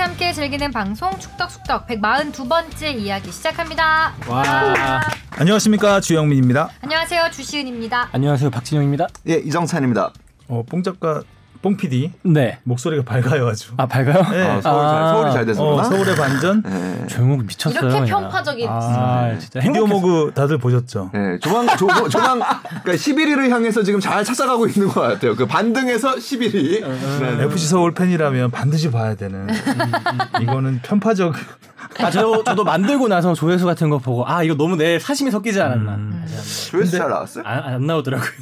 같이 함께 즐기는 방송 축덕숙덕 142번째 이야기 시작합니다. 와. 안녕하십니까 주영민입니다. 안녕하세요 주시은입니다. 안녕하세요 박진영입니다. 예, 이정찬입니다. 어, 뽕 작가 뽕 PD 네. 목소리가 밝아요 아주. 아 밝아요? 네. 아, 서울 잘, 아. 서울이 잘 돼서구나. 어, 서울의 반전. 예. 조용욱 미쳤어요. 이렇게. 편파적인 아 진짜 비디오. 모그 다들 보셨죠? 예, 조만 조, 조만 그러니까 11위를 향해서 지금 잘 찾아가고 있는 것 같아요. 그 반등에서 11위. 네. FC 서울 팬이라면 반드시 봐야 되는. 이거는 편파적. 아, 저, 저도 만들고 나서 조회수 같은 거 보고 아 이거 너무 내 사심이 섞이지 않았나. 음. 조회수 잘 나왔어요? 안, 안 나오더라고요.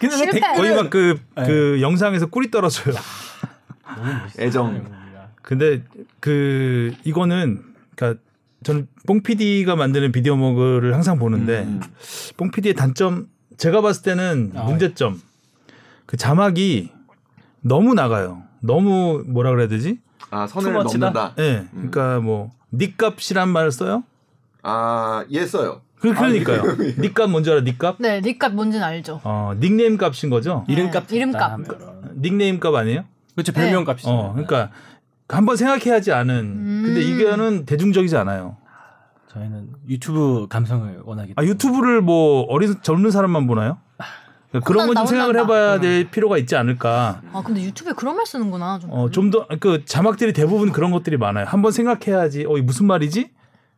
근데 거의 막그그 네. 영상에서 꿀이 떨어져요. 애정. 근데 그 이거는 그러니까 저는 뽕 PD가 만드는 비디오 모그를 항상 보는데 음. 뽕 PD의 단점 제가 봤을 때는 아, 문제점 그 자막이 너무 나가요. 너무 뭐라 그래야 되지? 아, 선을? 넘는다. 예. 그러니까 뭐 닉값이란 말을 써요? 아, 예 써요. 그, 그러니까요. 닉값 뭔지 알아? 닉값? 네, 닉값 뭔지는 알죠. 어, 닉네임 값인 거죠? 이름값 네, 이름값. 하면. 닉네임 값 아니에요? 그렇죠 별명 값이죠. 어, 그러니까 한번 생각해야지 않은. 음. 근데 이거는 대중적이지 않아요. 저희는 유튜브 감성을 원하기 아, 때문에. 유튜브를 뭐 어린 젊은 사람만 보나요? 그러니까 그런 건 좀. 생각을 해봐야 될 필요가 있지 않을까. 아 근데 유튜브에 그런 말 쓰는구나. 좀. 어, 좀 더 그 자막들이 대부분 그런 것들이 많아요. 한번 생각해야지. 어, 이 무슨 말이지?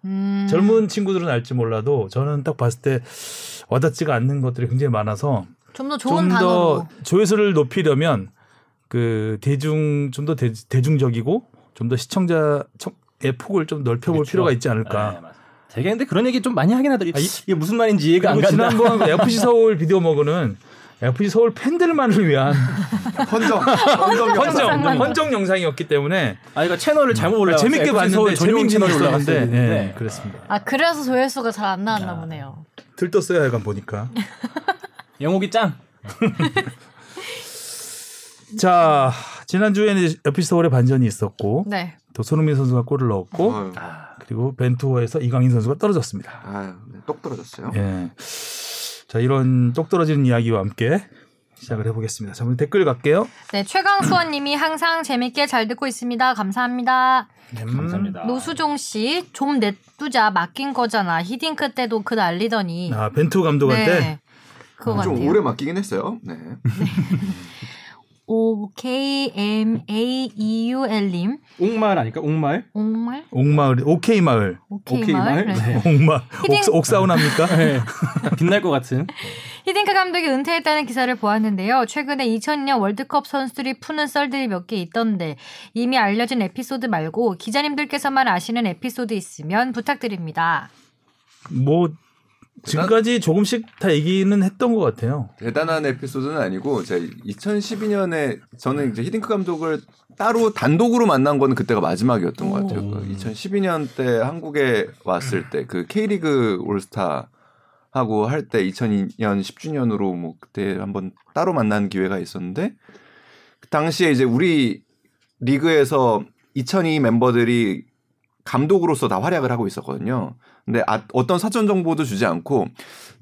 음. 젊은 친구들은 알지 몰라도 저는 딱 봤을 때 와닿지가 않는 것들이 굉장히 많아서 좀 더 좋은 좀 단어로. 더 조회수를 높이려면 그 대중 좀 더 대중적이고 좀 더 시청자의 폭을 좀 넓혀볼 그렇죠. 필요가 있지 네, 않을까. 되게 근데 그런 얘기 좀 많이 하긴 하더니 아, 이- 이게 무슨 말인지 이해가 안 간다. 지난번 FC 서울 비디오 먹으는 FC 서울 팬들만을 위한 헌정. 헌정 헌정 영상. 헌정 영상이었기 때문에 아 이거 채널을 잘못 올라 재밌게 봤는데 전용 재밌는 채널 올라갔는데 네, 그렇습니다. 아 그래서 조회수가 잘 안 나왔나 보네요. 들떴어요 약간 보니까. 영욱이 짱. 자 지난주에는 FC 서울의 반전이 있었고 네. 또 손흥민 선수가 골을 넣었고 어휴. 그리고 벤투어에서 이강인 선수가 떨어졌습니다. 아유, 네, 똑 떨어졌어요. 예. 자 이런 똑 떨어지는 이야기와 함께 시작을 해보겠습니다. 자, 우리 댓글 갈게요. 네 최강수원님이 항상 재밌게 잘 듣고 있습니다. 감사합니다. 음, 감사합니다. 노수종 씨 좀 냅두자 맡긴 거잖아. 히딩크 때도 그 날리더니. 아 벤투 감독한테 네. 그거 좀 같아요. 오래 맡기긴 했어요. 네. O K M A E U L님 옥말 아닐까? 옥말? 옥말 옥마을 오케이 마을 오케이, 오케이 말. 말? 네. 옥마 히딩- 옥, 옥사운합니까? 네. 빛날 것 같은. 히딩크 감독이 은퇴했다는 기사를 보았는데요. 최근에 2002년 월드컵 선수들이 푸는 썰들이 몇 개 있던데 이미 알려진 에피소드 말고 기자님들께서만 아시는 에피소드 있으면 부탁드립니다. 뭐 지금까지 조금씩 다 얘기는 했던 것 같아요. 대단한 에피소드는 아니고 제가 2012년에 저는 이제 히딩크 감독을 따로 단독으로 만난 거는 그때가 마지막이었던 것 같아요. 그 2012년 때 한국에 왔을 때 그 K리그 올스타 하고 할 때 2002년 10주년으로 뭐 그때 한번 따로 만난 기회가 있었는데 그 당시에 이제 우리 리그에서 2002 멤버들이 감독으로서 다 활약을 하고 있었거든요. 근데 아, 어떤 사전 정보도 주지 않고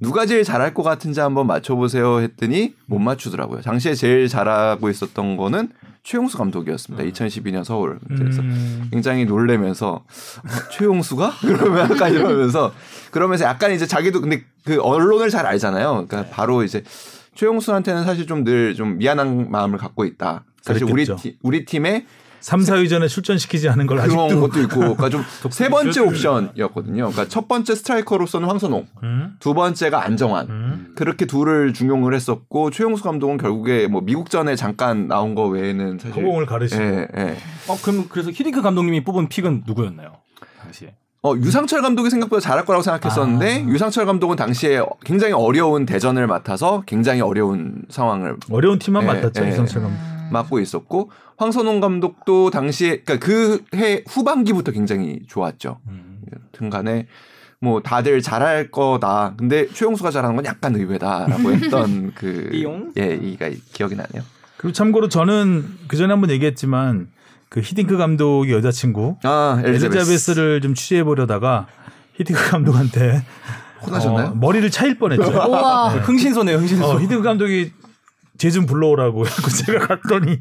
누가 제일 잘할 것 같은지 한번 맞춰보세요 했더니 못 맞추더라고요. 당시에 제일 잘하고 있었던 거는 최용수 감독이었습니다. 2012년 서울. 그래서 음, 굉장히 놀래면서 어, 최용수가 그러면 약간 이러면서 그러면서 약간 이제 자기도 근데 그 언론을 잘 알잖아요. 그러니까 바로 이제 최용수한테는 사실 좀 늘좀 미안한 마음을 갖고 있다. 사실 우리 그랬겠죠. 팀 우리 팀의 3, 4위 전에 출전시키지 않은 걸 그런 아직도 것도 있고, 그러니까 좀 세 번째 옵션이었거든요. 그러니까 첫 번째 스트라이커로서는 황선홍, 음, 두 번째가 안정환. 음. 그렇게 둘을 중용을 했었고 최용수 감독은 결국에 뭐 미국전에 잠깐 나온 거 외에는 사실 허공을 가르시고 예, 예. 어 그럼 그래서 히딩크 감독님이 뽑은 픽은 누구였나요? 당시에. 어, 유상철 감독이 생각보다 잘할 거라고 생각했었는데 유상철 감독은 당시에 굉장히 어려운 대전을 맡아서 굉장히 어려운 상황을 어려운 팀만 예, 맡았죠 예. 이성철 감독. 맡고 있었고 황선홍 감독도 당시에 그러니까 그 해 후반기부터 굉장히 좋았죠. 음. 등간에 뭐 다들 잘할 거다. 근데 최용수가 잘하는 건 약간 의외다라고 했던 그? 예, 이가 기억이 나네요. 그리고 참고로 저는 그 전에 한번 얘기했지만 그 히딩크 감독의 여자친구 아, 엘리자베스. 엘리자베스 를 좀 취재해 보려다가 히딩크 감독한테 혼나셨나요? 어, 머리를 차일 뻔했죠. 우와. 흥신소네요, 흥신소. 어, 히딩크 감독이 쟤 좀 불러오라고 해갖고 제가 갔더니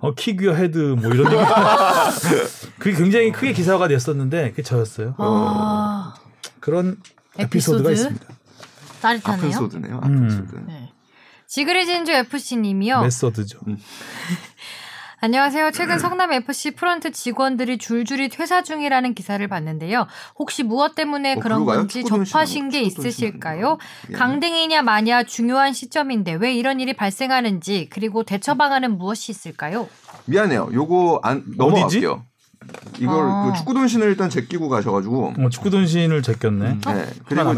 어, kick your head 뭐 이런 얘기 그게 굉장히 크게 기사가 됐었는데 그게 저였어요. 아, 그런 에피소드가 에피소드? 있습니다. 짜릿하네요. 아플소드네요. 음. 아플소드. 네. 지그리 진주 FC님이요. 메서드죠. 안녕하세요. 최근 성남 FC 프런트 직원들이 줄줄이 퇴사 중이라는 기사를 봤는데요. 혹시 무엇 때문에 어, 그런? 건지 접하신 게 있으실까요? 예. 강등이냐 마냐 중요한 시점인데 왜 이런 일이 발생하는지 그리고 대처 방안은 무엇이 있을까요? 미안해요. 요거 안 넘어갈게요. 이걸 아. 그 축구 돈신을 일단 제끼고 가셔가지고. 어, 축구 돈신을 제꼈네. 음. 네. 그리고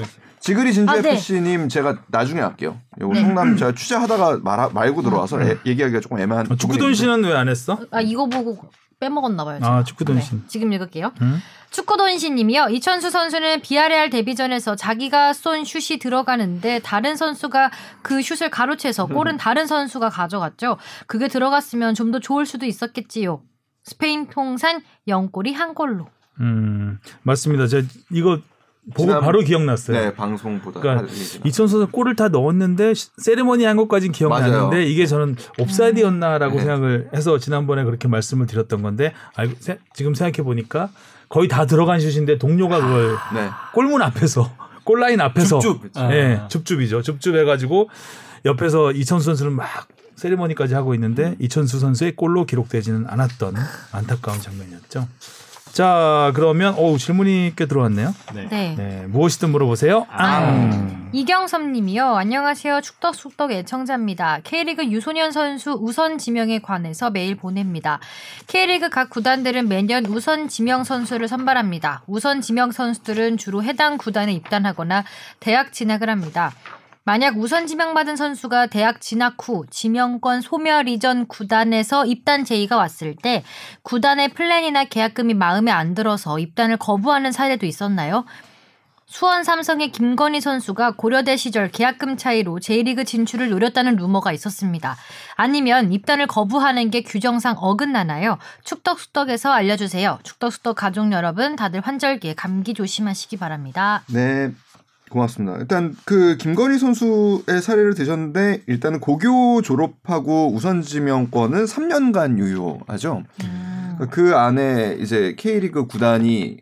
지그리 진주 아, 네. FC님 제가 나중에 할게요. 요거 네. 성남 제가 취재하다가 말 말고 들어와서 애- 얘기하기가 조금 애매한. 어, 축구. 돈신은 왜 안 했어? 아 이거 보고 빼먹었나 봐요. 아, 제가. 축구 돈신. 네, 지금 읽을게요. 응? 축구 돈신님이요. 이천수 선수는 비아레알 데뷔전에서 자기가 쏜 슛이 들어가는데 다른 선수가 그 슛을 가로채서 골은 다른 선수가 가져갔죠. 그게 들어갔으면 좀 더 좋을 수도 있었겠지요. 스페인 통산 0골이 한 골로. 음, 맞습니다. 제가 이거 보고 지난- 바로 기억났어요. 네 방송보다. 그러니까 할 얘기지만. 이천수 선수 골을 다 넣었는데 시- 세리머니 한 것까지는 기억나는데 맞아요. 이게 저는 옵사이드였나라고 네. 생각을 해서 지난번에 그렇게 말씀을 드렸던 건데 알고 세- 지금 생각해 보니까 거의 다 들어간 슛인데 동료가 그걸 네. 골문 앞에서 골라인 앞에서 줍줍. 예, 아. 줍줍이죠. 줍줍 해가지고 옆에서 이천수 선수는 막 세리머니까지 하고 있는데 이천수 선수의 골로 기록되지는 않았던 안타까운 장면이었죠. 자 그러면 오 질문이 꽤 들어왔네요. 네. 네. 네 무엇이든 물어보세요. 앙. 이경섭 님이요. 안녕하세요. 축덕숙덕 애청자입니다. K리그 유소년 선수 우선 지명에 관해서 메일 보냅니다. K리그 각 구단들은 매년 우선 지명 선수를 선발합니다. 우선 지명 선수들은 주로 해당 구단에 입단하거나 대학 진학을 합니다. 만약 우선 지명받은 선수가 대학 진학 후 지명권 소멸 이전 구단에서 입단 제의가 왔을 때 구단의 플랜이나 계약금이 마음에 안 들어서 입단을 거부하는 사례도 있었나요? 수원 삼성의 김건희 선수가 고려대 시절 계약금 차이로 J리그 진출을 노렸다는 루머가 있었습니다. 아니면 입단을 거부하는 게 규정상 어긋나나요? 축덕숙덕에서 알려주세요. 축덕숙덕 가족 여러분 다들 환절기에 감기 조심하시기 바랍니다. 네. 고맙습니다. 일단 그 김건희 선수의 사례를 드셨는데 일단은 고교 졸업하고 우선 지명권은 3년간 유효하죠. 음, 그 안에 이제 K리그 구단이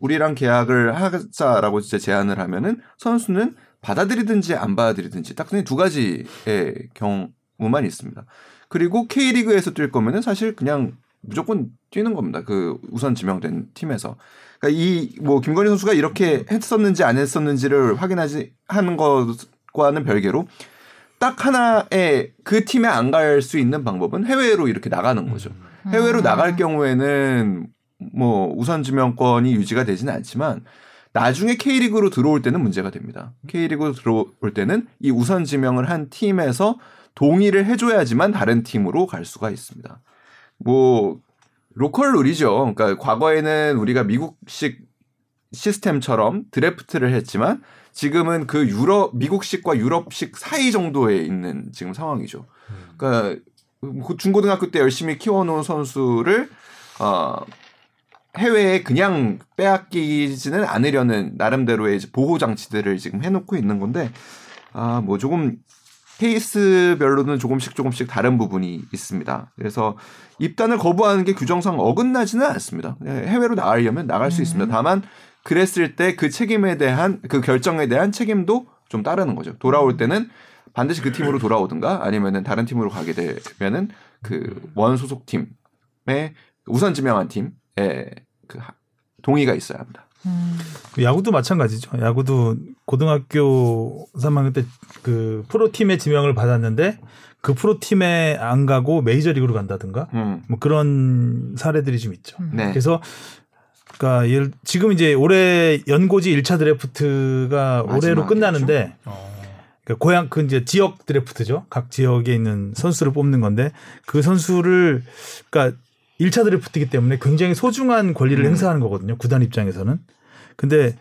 우리랑 계약을 하자라고 진짜 제안을 하면은 선수는 받아들이든지 안 받아들이든지 딱 그냥 두 가지의 경우만 있습니다. 그리고 K리그에서 뛸 거면은 사실 그냥 무조건 뛰는 겁니다. 그 우선 지명된 팀에서. 그러니까 이뭐 김건희 선수가 이렇게 했었는지 안 했었는지를 확인하지 하는 것과는 별개로 딱 하나의 그 팀에 안 갈 수 있는 방법은 해외로 이렇게 나가는 거죠. 해외로 음. 나갈 경우에는 뭐 우선 지명권이 유지가 되지는 않지만 나중에 K리그로 들어올 때는 문제가 됩니다. K리그로 들어올 때는 이 우선 지명을 한 팀에서 동의를 해줘야지만 다른 팀으로 갈 수가 있습니다. 뭐 로컬 룰이죠. 그러니까 과거에는 우리가 미국식 시스템처럼 드래프트를 했지만 지금은 그 유럽 미국식과 유럽식 사이 정도에 있는 지금 상황이죠. 그러니까 그 중고등학교 때 열심히 키워놓은 선수를 어 해외에 그냥 빼앗기지는 않으려는 나름대로의 보호 장치들을 지금 해놓고 있는 건데 아 뭐 조금 케이스별로는 조금씩 조금씩 다른 부분이 있습니다. 그래서 입단을 거부하는 게 규정상 어긋나지는 않습니다. 네, 해외로 나가려면 나갈 수 있습니다. 다만 그랬을 때 그 책임에 대한 그 결정에 대한 책임도 좀 따르는 거죠. 돌아올 때는 반드시 그 팀으로 돌아오든가 아니면은 다른 팀으로 가게 되면은 그 원 소속 팀의 우선 지명한 팀에 그 하- 동의가 있어야 합니다. 음, 그 야구도 마찬가지죠. 야구도 고등학교 3학년 때 그 프로 팀의 지명을 받았는데 그 프로 팀에 안 가고 메이저리그로 간다든가 음. 뭐 그런 사례들이 좀 있죠. 네. 그래서 그러니까 예를 지금 이제 올해 연고지 1차 드래프트가 올해로. 끝나는데 어. 그러니까 고향 그 이제 지역 드래프트죠. 각 지역에 있는 선수를 뽑는 건데 그 선수를 그러니까 1차 드래프트이기 때문에 굉장히 소중한 권리를 음. 행사하는 거거든요. 구단 입장에서는. 근데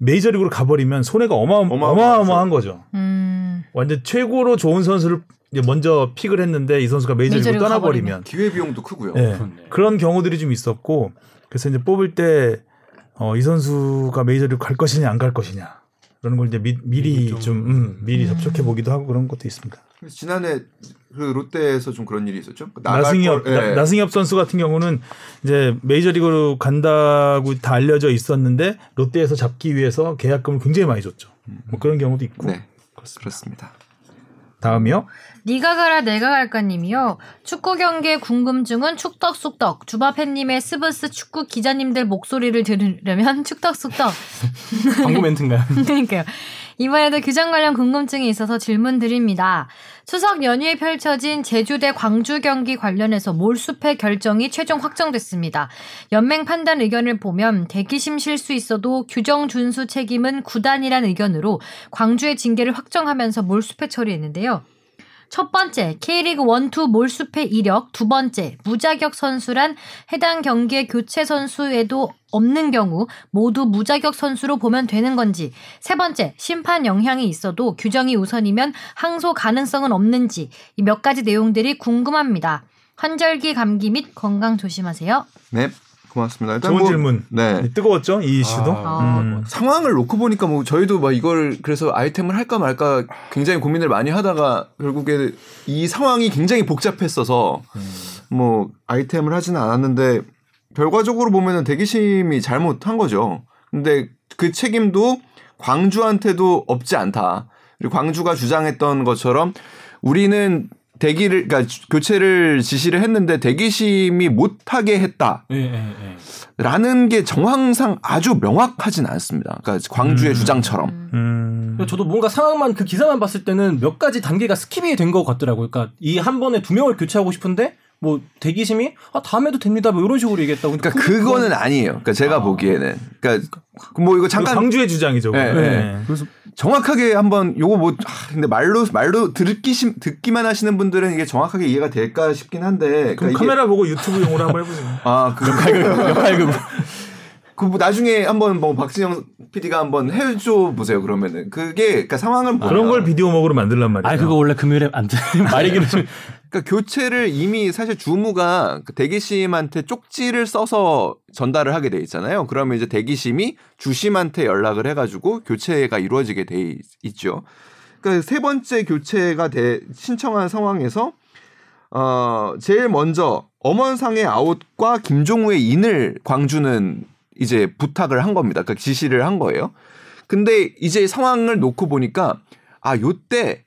메이저리그로 가버리면 손해가 어마어마. 어마어마한 거죠. 음, 완전 최고로 좋은 선수를 먼저 픽을 했는데 이 선수가 메이저리그로 메이저리그 떠나버리면 기회 비용도 크고요. 예, 그렇네. 그런 경우들이 좀 있었고 그래서 이제 뽑을 때 어, 이 선수가 메이저리그 갈 것이냐 안 갈 것이냐 그런 걸 이제 미, 미리 좀- 좀 음, 미리 음. 접촉해 보기도 하고 그런 것도 있습니다. 지난해 그 롯데에서 좀 그런 일이 있었죠. 그 나승엽 걸- 예. 나, 승엽 선수 같은 경우는 이제 메이저리그로 간다고 다 알려져 있었는데 롯데에서 잡기 위해서 계약금을 굉장히 많이 줬죠. 뭐 그런 경우도 있고. 네, 그렇습니다. 다음이요. 니가 가라 내가 갈까님이요. 축구 경기의 궁금증은 축덕숙덕. 주바팬님의 스브스 축구 기자님들 목소리를 들으려면 축덕숙덕. 광고 멘트인가요? 그러니까요. 이번에도 규정 관련 궁금증이 있어서 질문 드립니다. 추석 연휴에 펼쳐진 제주 대 광주 경기 관련해서 몰수패 결정이 최종 확정됐습니다. 연맹 판단 의견을 보면 대기심 실수 있어도 규정 준수 책임은 구단이란 의견으로 광주의 징계를 확정하면서 몰수패 처리했는데요. 첫 번째, K리그 1, 2 몰수패 이력. 두 번째, 무자격 선수란 해당 경기의 교체 선수에도 없는 경우 모두 무자격 선수로 보면 되는 건지. 세 번째, 심판 영향이 있어도 규정이 우선이면 항소 가능성은 없는지. 이 몇 가지 내용들이 궁금합니다. 환절기 감기 및 건강 조심하세요. 네, 고맙습니다. 일단 좋은 뭐- 질문. 네. 뜨거웠죠 이 이슈도. 아. 음. 상황을 놓고 보니까 뭐 저희도 막 이걸 그래서 아이템을 할까 말까 굉장히 고민을 많이 하다가 결국에 이 상황이 굉장히 복잡했어서 뭐 아이템을 하지는 않았는데 결과적으로 보면은 대기심이 잘못한 거죠. 근데 그 책임도 광주한테도 없지 않다. 그리고 광주가 주장했던 것처럼 우리는 대기를 그러니까 교체를 지시를 했는데 대기심이 못하게 했다. 예, 예, 예. 라는 게 정황상 아주 명확하진 않습니다. 그러니까 광주의 음. 주장처럼. 음. 저도 뭔가 상황만 그 기사만 봤을 때는 몇 가지 단계가 skip이 된 것 같더라고요. 그러니까 이 한 번에 두 명을 교체하고 싶은데 뭐 대기심이 아 다음에도 됩니다. 뭐 이런 식으로 얘기했다고. 그러니까 그거는 아니에요. 그러니까 제가 아. 보기에는 그러니까 뭐 이거 잠깐 광주의 주장이죠. 네. 네. 네. 그래서 정확하게 한번 요거 뭐 아, 근데 말로 말로 듣기 심 듣기만 하시는 분들은 이게 정확하게 이해가 될까 싶긴 한데 그럼 그러니까 카메라 보고 유튜브 용어로 한번 해보세요. 아, 그 역할극 그 뭐 나중에 한번 뭐 박진영 PD가 한번 해줘 보세요. 그러면은 그게 그러니까 상황을 보면 그런 걸 비디오 먹으로 만들란 말이에요. 아 그거 원래 금요일에 안 돼. 말이기는 좀 그러니까 교체를 이미 사실 주무가 그 대기심한테 쪽지를 써서 전달을 하게 돼 있잖아요. 그러면 이제 대기심이 주심한테 연락을 해가지고 교체가 이루어지게 돼 있- 있죠. 그러니까 세 번째 교체가 돼 신청한 상황에서 어 제일 먼저 엄원상의 아웃과 김종우의 인을 광주는 이제 부탁을 한 겁니다. 그러니까 지시를 한 거예요. 근데 이제 상황을 놓고 보니까 아 요때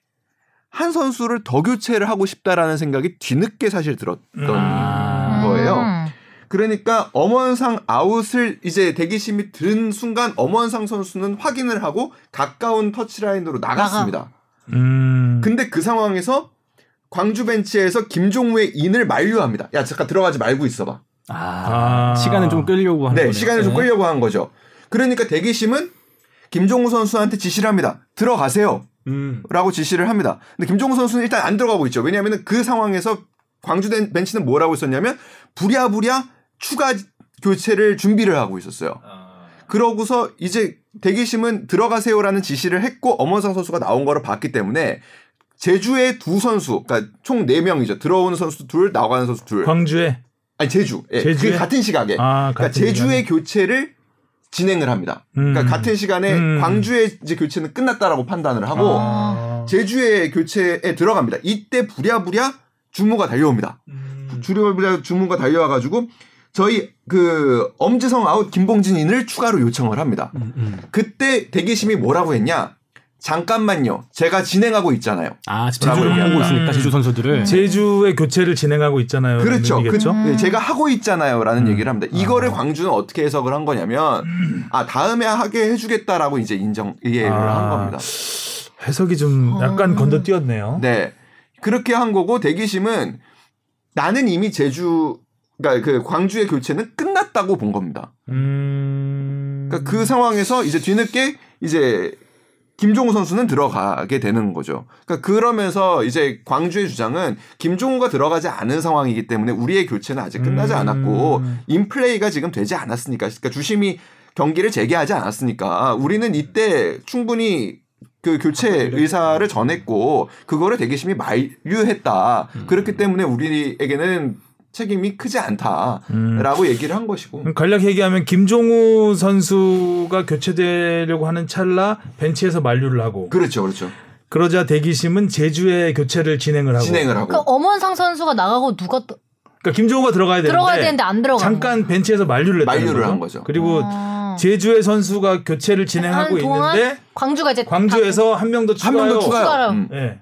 한 선수를 더 교체를 하고 싶다라는 생각이 뒤늦게 사실 들었던 아. 거예요. 음. 그러니까 엄원상 아웃을 이제 대기심이 든 순간 엄원상 선수는 확인을 하고 가까운 터치라인으로 나갔습니다. 음. 근데 그 상황에서 광주 벤치에서 김종우의 인을 만류합니다. 야 잠깐 들어가지 말고 있어봐. 아, 아. 시간을 좀 끌려고 하는 네, 거네요. 시간을 좀 네. 끌려고 한 거죠. 그러니까 대기심은 김종우 선수한테 지시를 합니다. 들어가세요. 음. 라고 지시를 합니다. 근데 김종우 선수는 일단 안 들어가고 있죠. 왜냐하면 그 상황에서 광주 벤- 벤치는 뭐라고 있었냐면 부랴부랴 추가 교체를 준비를 하고 있었어요. 그러고서 이제 대기심은 들어가세요라는 지시를 했고 엄원상 선수가 나온 거를 봤기 때문에 제주의 두 선수, 그러니까 총네 명이죠. 들어오는 선수 둘, 나가는 선수 둘. 광주에 아니 제주. 예, 제주에? 그 같은 시각에. 아, 그러니까 같은 제주의 시간에. 교체를 진행을 합니다. 그러니까 음. 같은 시간에 음. 광주의 이제 교체는 끝났다라고 판단을 하고 아. 제주의 교체에 들어갑니다. 이때 부랴부랴 주무가 달려옵니다. 음. 주랴부랴 주무가 달려와가지고 저희 그 엄지성 아웃 김봉진인을 추가로 요청을 합니다. 음, 음. 그때 대기심이 뭐라고 했냐? 잠깐만요. 제가 진행하고 있잖아요. 아 지금 제주를 보고. 있으니까 제주 선수들을 제주의 교체를 진행하고 있잖아요. 그렇죠. 그? 네, 제가 하고 있잖아요라는 음. 얘기를 합니다. 이거를 아. 광주는 어떻게 해석을 한 거냐면 아 다음에 하게 해주겠다라고 이제 인정 이해를 아. 한 겁니다. 해석이 좀 약간 어. 건너뛰었네요. 네. 그렇게 한 거고 대기심은 나는 이미 제주 그러니까 그 광주의 교체는 끝났다고 본 겁니다. 음. 그러니까 그 상황에서 이제 뒤늦게 이제 김종우 선수는 들어가게 되는 거죠. 그러니까 그러면서 이제 광주의 주장은 김종우가 들어가지 않은 상황이기 때문에 우리의 교체는 아직 끝나지 음. 않았고 인플레이가 지금 되지 않았으니까 그러니까 주심이 경기를 재개하지 않았으니까 우리는 이때 충분히 그 교체 의사를 전했고 그거를 대기심이 만류했다. 그렇기 때문에 우리에게는 책임이 크지 않다라고 얘기를 한 것이고. 간략히 얘기하면 김종우 선수가 교체되려고 하는 찰나 벤치에서 만류를 하고 그렇죠, 그렇죠. 그러자 대기심은 제주에 교체를 진행을 하고 진행을 하고 그 엄원상 선수가 나가고 누가 또 그러니까 김종호가 들어가야 되는데 들어가야 되는데 안 들어가. 잠깐 벤치에서 만류를 만류를. 한 거죠. 그리고 아. 제주의 선수가 교체를 진행하고 동안 있는데 광주가 이제 광주에서 한 명 더 추가요. 더 추가요. 추가요. 음. 예.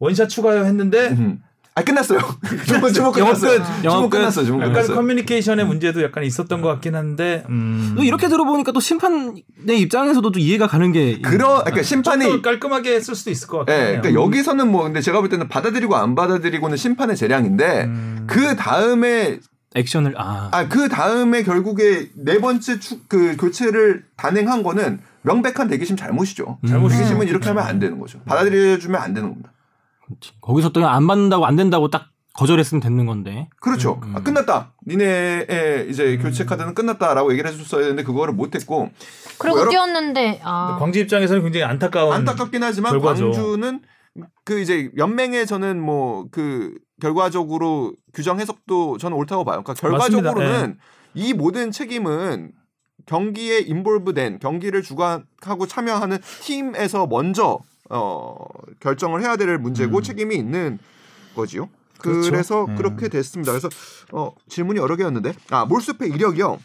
원샷 추가요 했는데 음. 아 끝났어요. 주문 주문 영업 끝났어요. 영업 끝. 끝났어. 주문 약간 끝났어요. 커뮤니케이션의 문제도 약간 있었던 것 같긴 한데 음. 또 이렇게 들어보니까 또 심판의 입장에서도 또 이해가 가는 게 그러 그러니까 심판이 좀더 깔끔하게 했을 수도 있을 것 같아요. 예, 그러니까 여기서는 뭐 근데 제가 볼 때는 받아들이고 안 받아들이고는 심판의 재량인데 음. 그 다음에 액션을 아, 아그 다음에 결국에 네 번째 축 그 교체를 단행한 거는 명백한 대기심 잘못이죠. 잘못이죠. 대기심은 이렇게 하면 안 되는 거죠. 받아들여주면 안 되는 겁니다. 거기서 또 안 받는다고 안 된다고 딱 거절했으면 되는 건데. 그렇죠. 음, 음. 아, 끝났다. 니네의 이제 교체 카드는 끝났다라고 얘기를 해줬어야 되는데 그거를 못했고 그리고 뭐 뛰었는데 아 광주 입장에서는 굉장히 안타까운 안타깝긴 하지만 결과죠. 광주는 그 이제 연맹의 저는 뭐 그 결과적으로 규정 해석도 저는 옳다고 봐요. 그러니까 결과적으로는 이 모든 책임은 경기에 인볼브된 경기를 주관하고 참여하는 팀에서 먼저 어 결정을 해야 될 문제고 음. 책임이 있는 거지요. 그렇죠. 그래서 네. 그렇게 됐습니다. 그래서 어 질문이 여러 개였는데 아 몰수패 이력이요.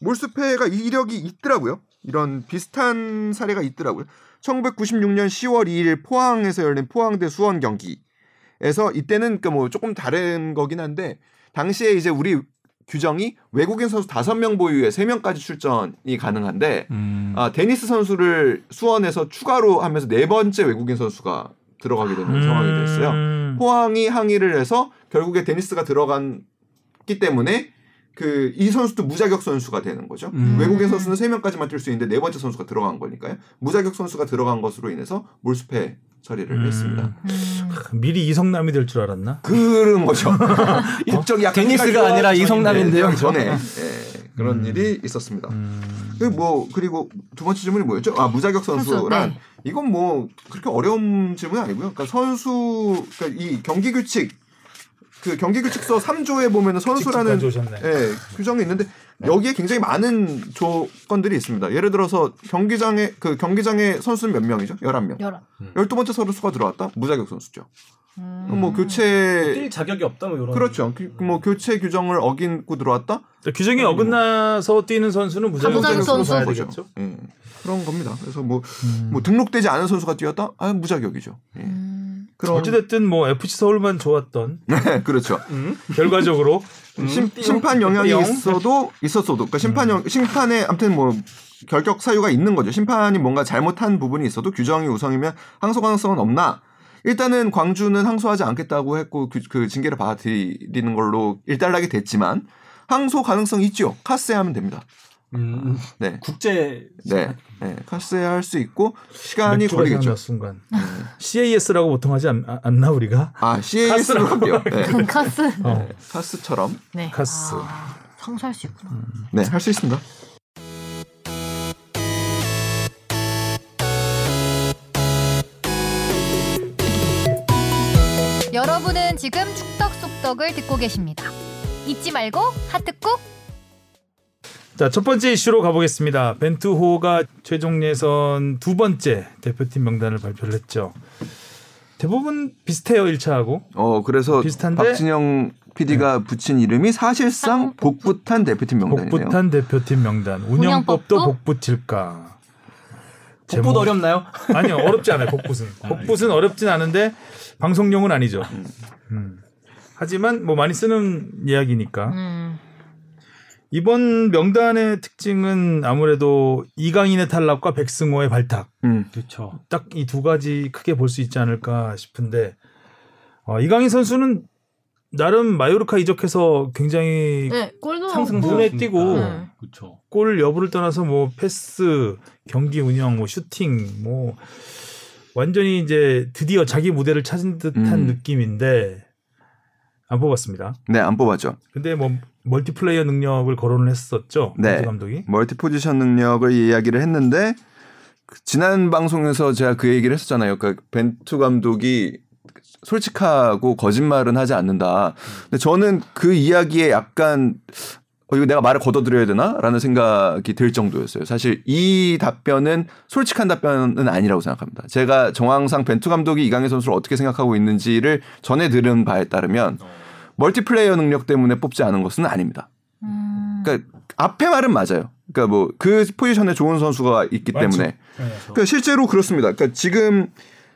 몰수패가 이 이력이 있더라고요. 이런 비슷한 사례가 있더라고요. 1996년 10월 2일 포항에서 열린 포항대 수원 경기에서 이때는 그뭐 조금 다른 거긴 한데 당시에 이제 우리 규정이 외국인 선수 5명 보유에 3명까지 출전이 가능한데 음. 아, 데니스 선수를 수원에서 추가로 하면서 네 번째 외국인 선수가 들어가게 되는 상황이 됐어요. 음. 포항이 항의를 해서 결국에 데니스가 들어갔기 때문에 그 이 선수도 무자격 선수가 되는 거죠. 음. 외국인 선수는 세 명까지만 뛸 수 있는데 네 번째 선수가 들어간 거니까요. 무자격 선수가 들어간 것으로 인해서 몰수패 처리를 음. 했습니다. 음. 미리 이성남이 될 줄 알았나? 그런 거죠. 국적이 약간 데니스가 해가 아니라 이성남인데요. 전에 예, 그런 음. 일이 있었습니다. 음. 그리고 뭐 그리고 두 번째 질문이 뭐였죠? 아 무자격 선수, 선수란 네. 이건 뭐 그렇게 어려운 질문이 아니고요. 그러니까 선수 그러니까 이 경기 규칙 그 경기 규칙서 3조에 보면은 선수라는. 예, 규정이 있는데 여기에 굉장히 많은 조건들이 있습니다. 예를 들어서 경기장에 그 경기장에 선수는 몇 명이죠? 11명. 열어. 12번째 선수가 들어왔다? 무자격 선수죠. 음. 뭐 교체 뛸 자격이 없다 뭐 이런. 그렇죠. 그- 뭐 교체 규정을 어긴고 들어왔다? 규정이 어긋나서 뛰는 선수는 무자격 선수. 봐야 거죠. 되겠죠. 예. 그런 겁니다. 그래서 뭐, 음. 뭐 등록되지 않은 선수가 뛰었다? 아, 무자격이죠. 예. 음. 그런 어찌됐든 뭐 FC 서울만 좋았던 네, 그렇죠. 결과적으로 심, 심판 영향이. 있어도 있었어도 그러니까 심판 영 심판에 아무튼 뭐 결격 사유가 있는 거죠. 심판이 뭔가 잘못한 부분이 있어도 규정이 우성이면 항소 가능성은 없나? 일단은 광주는 항소하지 않겠다고 했고 그, 그 징계를 받아들이는 걸로 일단락이 됐지만 항소 가능성 있죠. 카스하면 됩니다. 음, 네. 국제 네. 네. 카스할 수 있고 시간이 걸리겠죠. 순간 CAS라고 보통 하지 않, 아- 않나 우리가? 아, CAS로 할게요. 네. 카스. 어. 카스처럼 네. 카스. 아, 상수할 수 있구나. 네, 할 수 있습니다. 여러분은 지금 축덕 속덕을 듣고 계십니다. 잊지 말고 하트 꾹. 자, 첫 번째 이슈로 가보겠습니다. 벤투호가 최종 예선 두 번째 대표팀 명단을 발표를 했죠. 대부분 비슷해요, 1차하고. 어, 그래서 비슷한데? 박진영 PD가 붙인 이름이 사실상 복붙한 대표팀 명단이네요. 복붙한 대표팀 명단. 운영법도 운영법도? 복붙일까? 복붙 어렵나요? 아니요, 어렵지 않아요, 복붙은. 복붙은 어렵진 않은데 방송용은 아니죠. 음. 하지만 뭐 많이 쓰는 이야기니까. 음. 이번 명단의 특징은 아무래도 이강인의 탈락과 백승호의 발탁. 음. 그렇죠. 딱 이 두 가지 크게 볼 수 있지 않을까 싶은데 어, 이강인 선수는 나름 마요르카 이적해서 굉장히 네, 골도 상승 눈에 띄고 네. 그렇죠. 골 여부를 떠나서 뭐 패스, 경기 운영, 뭐 슈팅, 뭐 완전히 이제 드디어 자기 무대를 찾은 듯한 음. 느낌인데 안 뽑았습니다. 네, 안 뽑았죠. 근데 뭐 멀티플레이어 능력을 거론을 했었죠. 네. 벤투 감독이. 멀티 포지션 능력을 이야기를 했는데 그 지난 방송에서 제가 그 얘기를 했었잖아요. 그러니까 벤투 감독이 솔직하고 거짓말은 하지 않는다. 근데 저는 그 이야기에 약간 어, 이거 내가 말을 걷어들여야 되나 라는 생각이 들 정도였어요. 사실 이 답변은 솔직한 답변은 아니라고 생각합니다. 제가 정황상 벤투 감독이 이강인 선수를 어떻게 생각하고 있는지를 전해 들은 바에 따르면 멀티플레이어 능력 때문에 뽑지 않은 것은 아닙니다. 음. 그러니까 앞에 말은 맞아요. 그러니까 뭐 그 포지션에 좋은 선수가 있기 맞죠. 때문에 네. 그러니까 실제로 그렇습니다. 그러니까 지금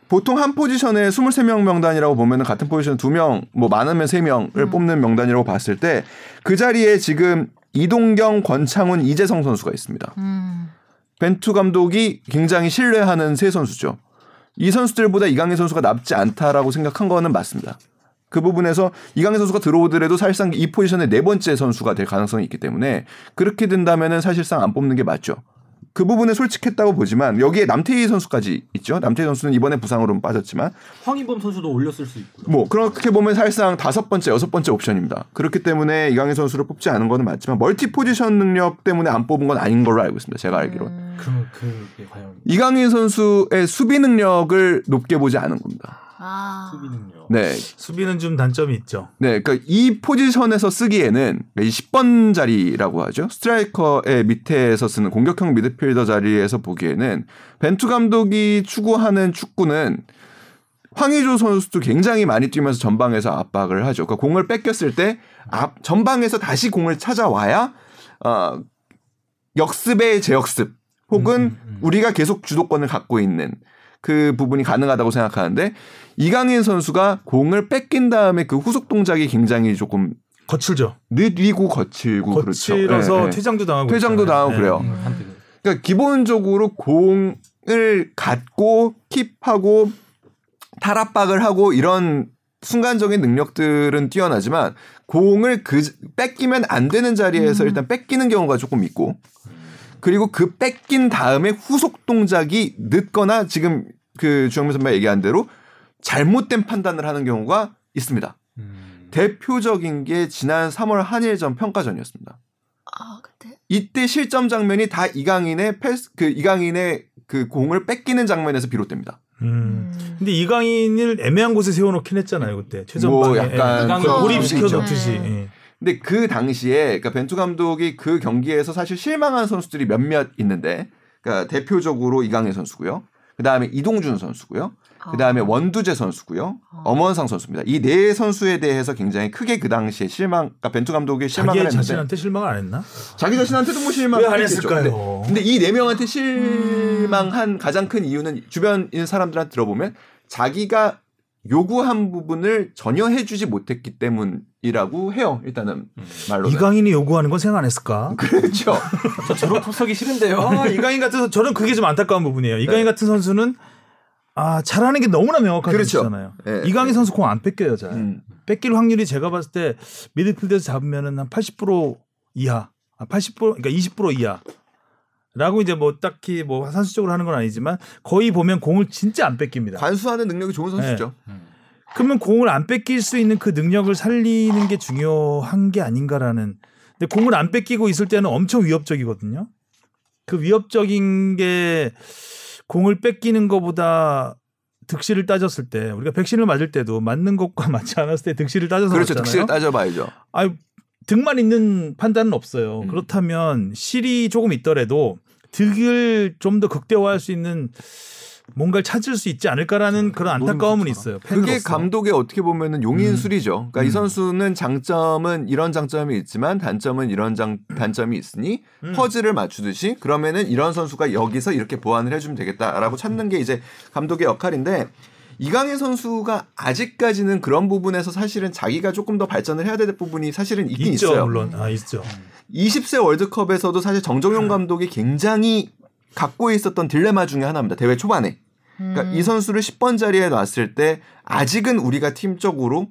보통 한 포지션에 23명 명단이라고 보면은 같은 포지션 2명, 뭐 많으면 3명을 뽑는 명단이라고 봤을 때 그 자리에 지금 이동경, 권창훈, 이재성 선수가 있습니다. 음. 벤투 감독이 굉장히 신뢰하는 세 선수죠. 이 선수들보다 이강인 선수가 낫지 않다라고 생각한 거는 맞습니다. 그 부분에서 이강인 선수가 들어오더라도 사실상 이 포지션의 네 번째 선수가 될 가능성이 있기 때문에 그렇게 된다면은 사실상 안 뽑는 게 맞죠. 그 부분에 솔직했다고 보지만 여기에 남태희 선수까지 있죠. 남태희 선수는 이번에 부상으로 빠졌지만 황희범 선수도 올렸을 수 있고요. 뭐 그렇게 보면 사실상 다섯 번째, 여섯 번째 옵션입니다. 그렇기 때문에 이강인 선수를 뽑지 않은 거는 맞지만 멀티 포지션 능력 때문에 안 뽑은 건 아닌 걸로 알고 있습니다. 제가 알기로. 는 음. 그럼 그게 과연 이강인 선수의 수비 능력을 높게 보지 않은 겁니다. 아. 수비 능력. 네. 수비는 좀 단점이 있죠. 네. 그러니까 이 포지션에서 쓰기에는 이 10번 자리라고 하죠. 스트라이커의 밑에서 쓰는 공격형 미드필더 자리에서 보기에는 벤투 감독이 추구하는 축구는 황의조 선수도 굉장히 많이 뛰면서 전방에서 압박을 하죠. 그러니까 공을 뺏겼을 때 앞 전방에서 다시 공을 찾아와야 어 역습의 재역습 혹은 우리가 계속 주도권을 갖고 있는 그 부분이 가능하다고 생각하는데 이강인 선수가 공을 뺏긴 다음에 그 후속 동작이 굉장히 조금 거칠죠. 느리고 거칠고 그렇죠. 거칠어서 네, 네. 퇴장도 당하고 퇴장도 있잖아요. 당하고 그래요. 음, 그러니까 기본적으로 공을 갖고 킵하고 탈압박을 하고 이런 순간적인 능력들은 뛰어나지만 공을 그 뺏기면 안 되는 자리에서 일단 뺏기는 경우가 조금 있고 그리고 그 뺏긴 다음에 후속 동작이 늦거나 지금 그 주영민 선배가 얘기한 대로 잘못된 판단을 하는 경우가 있습니다. 음. 대표적인 게 지난 3월 한일전 평가전이었습니다. 아, 그때. 이때 실점 장면이 다 이강인의 패스 그 이강인의 그 공을 뺏기는 장면에서 비롯됩니다. 음. 근데 이강인을 애매한 곳에 세워놓긴 했잖아요 그때 최전방에 뭐 약간 예. 고립시켜 있죠. 놓듯이. 네. 예. 근데 그 당시에 그러니까 벤투 감독이 그 경기에서 사실 실망한 선수들이 몇몇 있는데 그러니까 대표적으로 이강인 선수고요. 그다음에 이동준 선수고요. 그다음에 아. 원두재 선수고요. 아. 엄원상 선수입니다. 이 네 선수에 대해서 굉장히 크게 그 당시에 실망 그러니까 벤투 감독이 실망을 자기 했는데 자신한테 실망을 안 했나? 자기 자신한테도 뭐 실망 왜안 했을까요? 근데, 근데 이 네 명한테 실망한 가장 큰 이유는 주변 있는 사람들한테 들어보면 자기가 요구한 부분을 전혀 해주지 못했기 때문이라고 해요. 일단은 말로. 이강인이 요구하는 건 생각 안 했을까? 그렇죠. 저 저런 토석이 싫은데요. 아, 이강인 같은 선- 저는 그게 좀 안타까운 부분이에요. 이강인 같은 선수는 아 잘하는 게 너무나 명확한 그렇죠. 선수잖아요. 네. 이강인 선수 공 안 뺏겨요, 잘. 음. 뺏길 확률이 제가 봤을 때 미드필드에서 잡으면은 한 80% 이하, 아, 80% 그러니까 20% 이하. 라고 이제 뭐 딱히 뭐 산수적으로 하는 건 아니지만 거의 보면 공을 진짜 안 뺏깁니다. 관수하는 능력이 좋은 선수죠. 그러면 공을 안 뺏길 수 있는 그 능력을 살리는 게 중요한 게 아닌가라는. 근데 공을 안 뺏기고 있을 때는 엄청 위협적이거든요. 그 위협적인 게 공을 뺏기는 것보다 득실을 따졌을 때 우리가 백신을 맞을 때도 맞는 것과 맞지 않았을 때 득실을 따져서 그렇죠. 맞잖아요. 득실을 따져봐야죠. 아유 득만 있는 판단은 없어요. 음. 그렇다면 실이 조금 있더라도 득을 좀 더 극대화할 수 있는 뭔가를 찾을 수 있지 않을까라는 그런 안타까움은 있어요. 그게 팬으로서. 감독의 어떻게 보면은 용인술이죠. 그러니까 이 음. 선수는 장점은 이런 장점이 있지만 단점은 이런 장 단점이 있으니 음. 퍼즐을 맞추듯이 그러면은 이런 선수가 여기서 이렇게 보완을 해주면 되겠다라고 찾는 게 이제 감독의 역할인데 이강인 선수가 아직까지는 그런 부분에서 사실은 자기가 조금 더 발전을 해야 될 부분이 사실은 있긴 있죠, 있어요. 물론. 아, 있죠. 20세 월드컵에서도 사실 음. 정정용 감독이 굉장히 갖고 있었던 딜레마 중에 하나입니다. 대회 초반에. 그러니까 음. 이 선수를 10번 자리에 놨을 때 아직은 우리가 팀적으로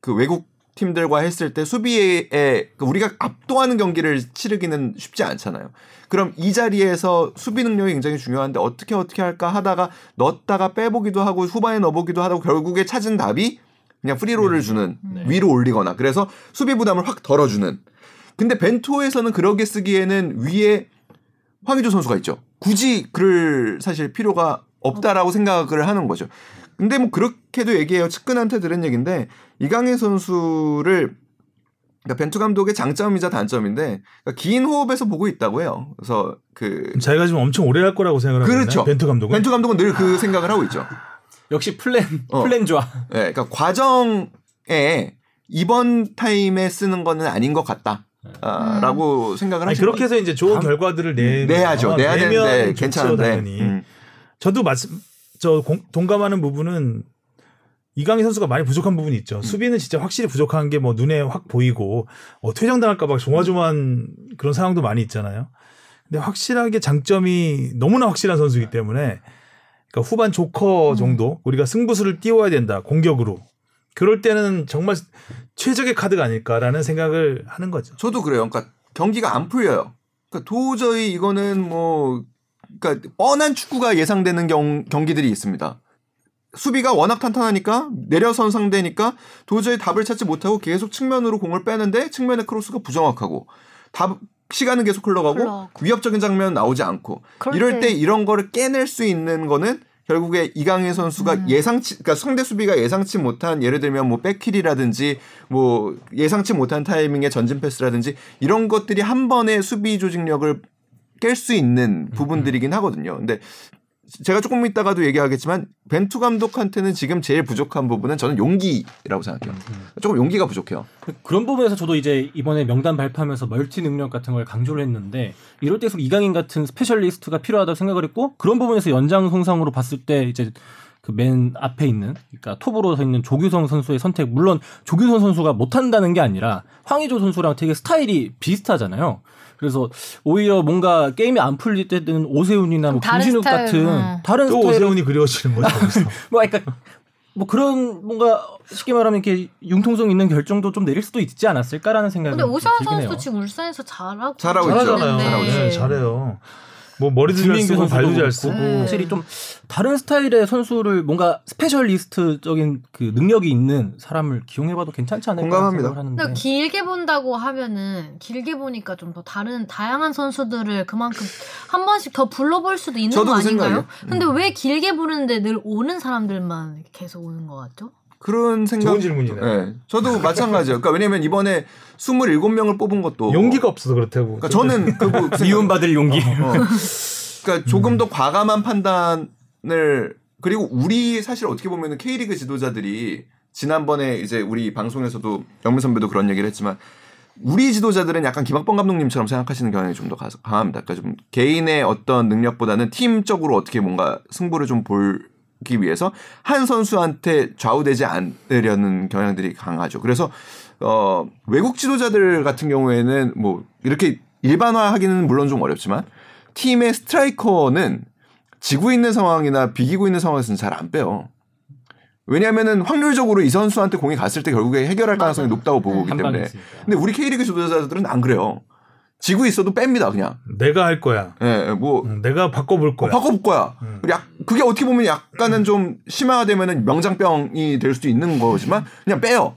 그 외국 팀들과 했을 때 수비에 그 우리가 압도하는 경기를 치르기는 쉽지 않잖아요. 그럼 이 자리에서 수비 능력이 굉장히 중요한데 어떻게 어떻게 할까 하다가 넣었다가 빼보기도 하고 후반에 넣어보기도 하고 결국에 찾은 답이 그냥 프리롤을 주는 네. 위로 올리거나 그래서 수비 부담을 확 덜어주는. 근데 벤투호에서는 그러게 쓰기에는 위에 황의조 선수가 있죠. 굳이 그럴 사실 필요가 없다라고 생각을 하는 거죠. 근데 뭐 그렇게도 얘기해요. 측근한테 들은 얘기인데 이강인 선수를 그러니까 벤투 감독의 장점이자 단점인데 그러니까 긴 호흡에서 보고 있다고 해요. 그래서 그 자기가 지금 엄청 오래 할 거라고 생각을 하고 그렇죠. 벤투 감독은. 벤투 감독은 늘 그 생각을 하고 있죠. 역시 플랜 어. 플랜 좋아. 예, 그러니까 과정에 이번 타임에 쓰는 거는 아닌 것 같다. 아, 음. 라고 생각을 하시고 그렇게 해서 이제 좋은 다- 결과들을 내 내야죠. 내야 내면 되는데 괜찮은데. 당연히. 음. 저도 말씀 저 공- 동감하는 부분은 이강인 선수가 많이 부족한 부분이 있죠. 수비는 진짜 확실히 부족한 게 뭐 눈에 확 보이고 어, 퇴장당할까 봐 조마조마한 그런 상황도 많이 있잖아요. 근데 확실하게 장점이 너무나 확실한 선수이기 때문에 그러니까 후반 조커 정도 우리가 승부수를 띄워야 된다 공격으로 그럴 때는 정말 최적의 카드가 아닐까라는 생각을 하는 거죠. 저도 그래요. 그러니까 경기가 안 풀려요. 그러니까 도저히 이거는 뭐 그러니까 뻔한 축구가 예상되는 경, 경기들이 있습니다. 수비가 워낙 탄탄하니까 내려선 상대니까 도저히 답을 찾지 못하고 계속 측면으로 공을 빼는데 측면의 크로스가 부정확하고 답 시간은 계속 흘러가고 흘러가고. 위협적인 장면 나오지 않고 이럴 때- 때 이런 거를 깨낼 수 있는 거는 결국에 이강인 선수가 음. 예상치 그러니까 상대 수비가 예상치 못한 예를 들면 뭐 백킬이라든지 뭐 예상치 못한 타이밍의 전진 패스라든지 이런 것들이 한 번에 수비 조직력을 깰 수 있는 부분들이긴 하거든요. 근데 제가 조금 이따가도 얘기하겠지만 벤투 감독한테는 지금 제일 부족한 부분은 저는 용기라고 생각해요. 조금 용기가 부족해요. 그런 부분에서 저도 이제 이번에 명단 발표하면서 멀티 능력 같은 걸 강조를 했는데 이럴 때일수록 이강인 같은 specialist가 필요하다고 생각을 했고 그런 부분에서 연장선상으로 봤을 때 이제 그 맨 앞에 있는 그러니까 톱으로 서 있는 조규성 선수의 선택 물론 조규성 선수가 못한다는 게 아니라 황의조 선수랑 되게 스타일이 비슷하잖아요. 그래서 오히려 뭔가 게임이 안 풀릴 때는 오세훈이나 뭐 다른 김신욱 스타일, 같은 음. 다른 또 오세훈이 그리워지는 거죠. 뭐 그러니까 뭐 그런 뭔가 쉽게 말하면 이렇게 융통성 있는 결정도 좀 내릴 수도 있지 않았을까라는 생각이 근데 해요. 선수도 지금 울산에서 잘하고 잘하고 있죠. 잘하잖아요. 있는데. 네, 잘해요. 뭐 머리도 잘 쓰고 발도 잘 쓰고 네. 확실히 좀 다른 스타일의 선수를 뭔가 specialist적인 그 능력이 있는 사람을 기용해봐도 괜찮지 않을까 공감합니다. 생각을 하는데 길게 본다고 하면은 길게 보니까 좀 더 다른 다양한 선수들을 그만큼 한 번씩 더 불러볼 수도 있는 거그 아닌가요? 생각이에요. 근데 왜 길게 보는데 늘 오는 사람들만 계속 오는 것 같죠? 그런 생각. 좋은 질문이네. 네. 저도 마찬가지예요. 그러니까 왜냐면 이번에 27명을 뽑은 것도 용기가 없어서 그렇다고. 그러니까 저는 그 뭐- 미움받을 용기. 어. 그러니까 조금 더 과감한 판단을 그리고 우리 사실 어떻게 보면은 K리그 지도자들이 지난번에 이제 우리 방송에서도 영민 선배도 그런 얘기를 했지만 우리 지도자들은 약간 김학범 감독님처럼 생각하시는 경향이 좀 더 강합니다. 그러니까 좀 개인의 어떤 능력보다는 팀적으로 어떻게 뭔가 승부를 좀보 기 위해서 한 선수한테 좌우되지 않으려는 경향들이 강하죠. 그래서 어 외국 지도자들 같은 경우에는 뭐 이렇게 일반화하기는 물론 좀 어렵지만 팀의 스트라이커는 지고 있는 상황이나 비기고 있는 상황에서는 잘 안 빼요. 왜냐하면은 확률적으로 이 선수한테 공이 갔을 때 결국에 해결할 가능성이. 높다고 보기 한 방에 때문에. 근데 우리 K리그 지도자들은 안 그래요. 지고 있어도 뺍니다 그냥. 내가 할 거야. 예, 뭐 응, 내가 바꿔볼 어, 거야. 바꿔볼 거야. 음. 약 그게 어떻게 보면 약간은 좀 심화되면은 명장병이 될 수도 있는 거지만 그냥 빼요.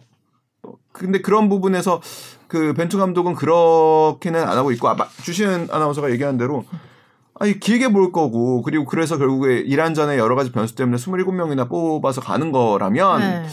어, 근데 그런 부분에서 그 벤투 감독은 그렇게는 안 하고 있고 아마 주시은 아나운서가 얘기한 대로 아니 길게 볼 거고 그리고 그래서 결국에 이란 전에 여러 가지 변수 때문에 27명이나 뽑아서 가는 거라면 네.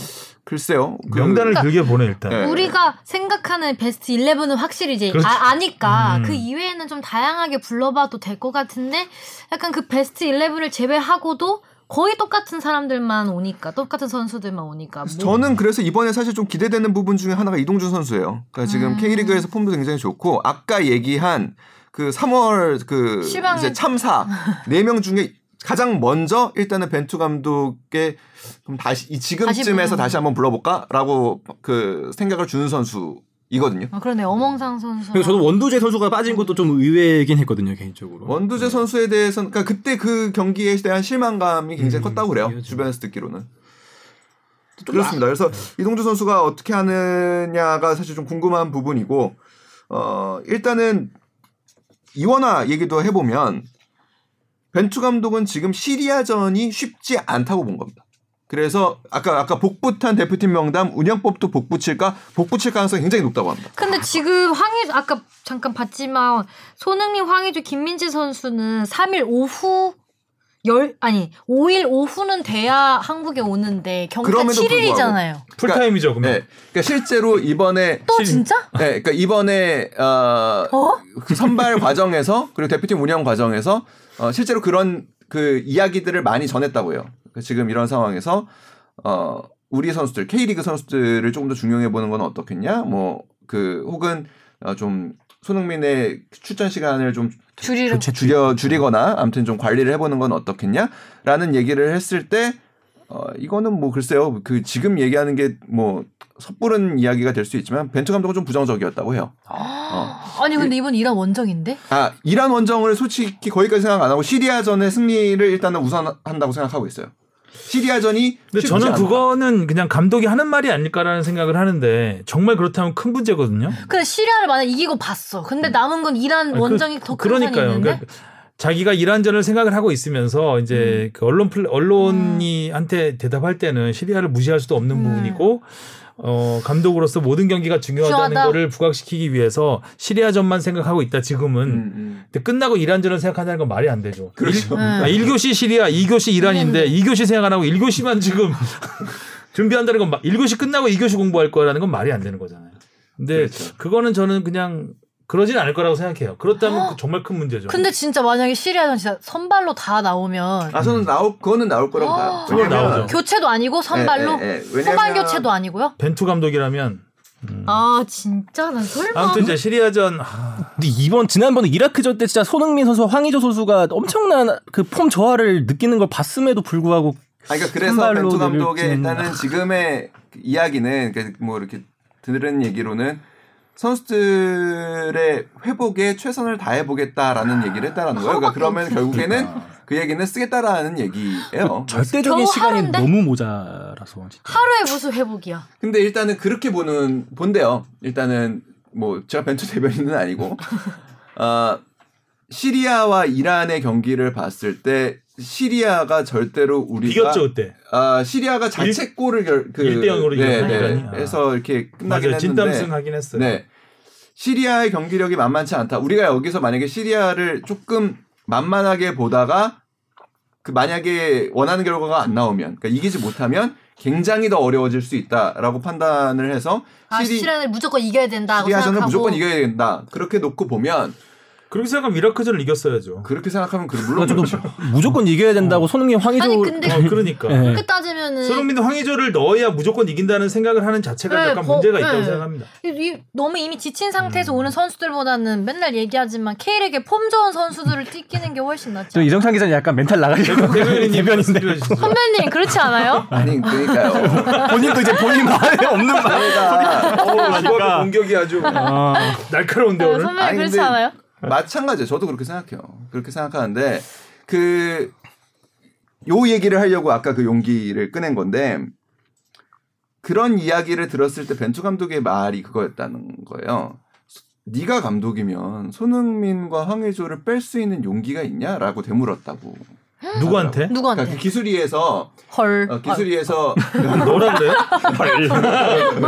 글쎄요. 그- 명단을 길게 보내 일단. 네. 우리가 생각하는 베스트 11은 확실히 이제. 아, 아니까 음. 그 이외에는 좀 다양하게 불러봐도 될 것 같은데 약간 그 베스트 11을 제외하고도 거의 똑같은 사람들만 오니까 똑같은 선수들만 오니까 뭐 저는 그래서 이번에 사실 좀 기대되는 부분 중에 하나가 이동준 선수예요. 그러니까 지금 음. K리그에서 폼도 굉장히 좋고 아까 얘기한 그 3월 그 실망- 이제 참사 4명 중에 가장 먼저 일단은 벤투 감독의 그럼 다시 이 지금쯤에서 다시 다시, 한번 불러볼까라고 그 생각을 주는 선수 이거든요. 아, 그러네 어몽상 선수 그리고 저도 원두재 선수가 빠진 것도 좀 의외긴 했거든요 개인적으로. 원두재 선수에 대해서는 그러니까 그때 그 경기에 대한 실망감이 굉장히 음, 컸다고 그래요. 이해하죠. 주변에서 듣기로는. 그렇습니다. 그래서 이동주 선수가 어떻게 하느냐가 사실 좀 궁금한 부분이고 어 일단은 이원화 얘기도 해보면 벤투 감독은 지금 시리아전이 쉽지 않다고 본 겁니다. 그래서 아까 아까 복붙한 대표팀 명단 운영법도 복붙일까 복붙일 가능성이 굉장히 높다고 합니다. 근데 지금 황희 아까 잠깐 봤지만 손흥민, 황희주, 김민재 선수는 3일 오후 열 아니 5일 오후는 돼야 한국에 오는데 경기가 그럼에도 7일이잖아요. 풀타임이죠, 그러면. 네. 그러니까 실제로 이번에 또 실- 진짜? 네, 그러니까 이번에 어, 어? 그 선발 과정에서 그리고 대표팀 운영 과정에서 어, 실제로 그런 그 이야기들을 많이 전했다고요. 그 지금 이런 상황에서 어, 우리 선수들 K리그 선수들을 조금 더 중용해 보는 건 어떻겠냐? 뭐 그 혹은 어, 좀 손흥민의 출전 시간을 좀 줄이를 줄여 줄이거나 아무튼 좀 관리를 해보는 건 어떻겠냐라는 얘기를 했을 때 어, 이거는 뭐 글쎄요 그 지금 얘기하는 게 뭐 섣부른 이야기가 될 수 있지만 벤투 감독은 좀 부정적이었다고 해요. 어. 아니 근데 이번 이란 원정인데? 아 이란 원정을 솔직히 거기까지 생각 안 하고 시리아전의 승리를 일단은 우선한다고 생각하고 있어요. 시리아전이 근데 쉽지 저는. 그거는 그냥 감독이 하는 말이 아닐까라는 생각을 하는데 정말 그렇다면 큰 문제거든요. 근데 시리아를 만약 이기고 봤어. 근데 남은 건 이란 아니, 원정이 그- 더큰 산이 그러니까요. 그러니까 자기가 이란전을 생각을 하고 있으면서 이제 그 언론 플 언론이 한테 대답할 때는 시리아를 무시할 수도 없는 음. 부분이고 어 감독으로서 모든 경기가 중요하다는 중요하다. 거를 부각시키기 위해서 시리아전만 생각하고 있다 지금은. 음, 음. 근데 끝나고 이란전을 생각한다는 건 말이 안 되죠. 그렇죠. 음. 아, 1교시 시리아, 2교시 이란인데 2교시 생각 안 하고 1교시만 지금 준비한다는 건 마- 1교시 끝나고 2교시 공부할 거라는 건 말이 안 되는 거잖아요. 근데 그렇죠. 그거는 저는 그냥 그러진 않을 거라고 생각해요. 그렇다면 그 정말 큰 문제죠. 근데 진짜 만약에 시리아전 진짜 선발로 다 나오면 아 저는 나올 그거는 나올 거라고 아. 봐요. 그건 왜냐면- 나오죠. 교체도 아니고 선발로 예, 예, 예. 후반 왜냐면- 교체도 아니고요? 벤투 감독이라면 아 진짜 난 설마 아무튼 이제 시리아전 아, 근데 이번 지난번에 이라크전 때 진짜 손흥민 선수, 황의조 선수가 엄청난 그 폼 저하를 느끼는 걸 봤음에도 불구하고 아니, 그러니까 그래서 선발로 벤투 감독의 내릴지는- 일단은 지금의 이야기는 그러니까 뭐 이렇게 들은 얘기로는 선수들의 회복에 최선을 다해 보겠다라는 얘기를 했다라는 거예요. 그러니까 그러면 결국에는 그 얘기는 쓰겠다라는 얘기예요. 절대적인 겨우 시간이 하루인데? 너무 모자라서 진짜. 하루에 무슨 회복이야? 근데 일단은 그렇게 보는 본대요. 일단은 뭐 제가 벤투 대변인은 아니고 아 시리아와 이란의 경기를 봤을 때 시리아가 절대로 우리가 이겼죠 그때. 아 시리아가 자책골을 결, 그, 일대 영으로 네, 이겼죠, 네. 아. 해서 이렇게 끝나긴 맞아요. 했는데 진땀승 하긴 했어요. 네. 시리아의 경기력이 만만치 않다. 우리가 여기서 만약에 시리아를 조금 만만하게 보다가 그 만약에 원하는 결과가 안 나오면 그러니까 이기지 못하면 굉장히 더 어려워질 수 있다라고 판단을 해서 아 시리, 시리아를 무조건 이겨야 된다고 시리아전을 생각하고 무조건 이겨야 된다. 그렇게 놓고 보면 그렇게 생각하면 이라크전을 이겼어야죠. 그렇게 생각하면 그 물론 저도 그렇죠. 무조건 이겨야 된다고 손흥민, 황의조 아니 근데 어, 그러니까. 네. 그렇게 따지면은 손흥민도 황의조를 넣어야 무조건 이긴다는 생각을 하는 자체가 네, 약간 거- 문제가 네. 있다고 생각합니다. 이, 너무 이미 지친 상태에서 음. 오는 선수들보다는 맨날 얘기하지만 K리그에 폼 좋은 선수들을 뛰기는 게 훨씬 낫죠. 저 이정찬 기자는 약간 멘탈 나가려고 말씀해 주시죠. 선배님 그렇지 않아요? 아니 그러니까요. 본인도 이제 본인 말에 없는 말. 저희가 어, 공격이 아주 아, 날카로운데 오늘. 선배님 그렇지 않아요? 마찬가지예요. 저도 그렇게 생각해요. 그렇게 생각하는데 그 요 얘기를 하려고 아까 그 용기를 꺼낸 건데 그런 이야기를 들었을 때 벤투 감독의 말이 그거였다는 거예요. 네가 감독이면 손흥민과 황의조를 뺄 수 있는 용기가 있냐라고 되물었다고. 누구한테? 누구한테? 그러니까 그 기술위에서 헐. 어, 기술위에서 너라 그래요?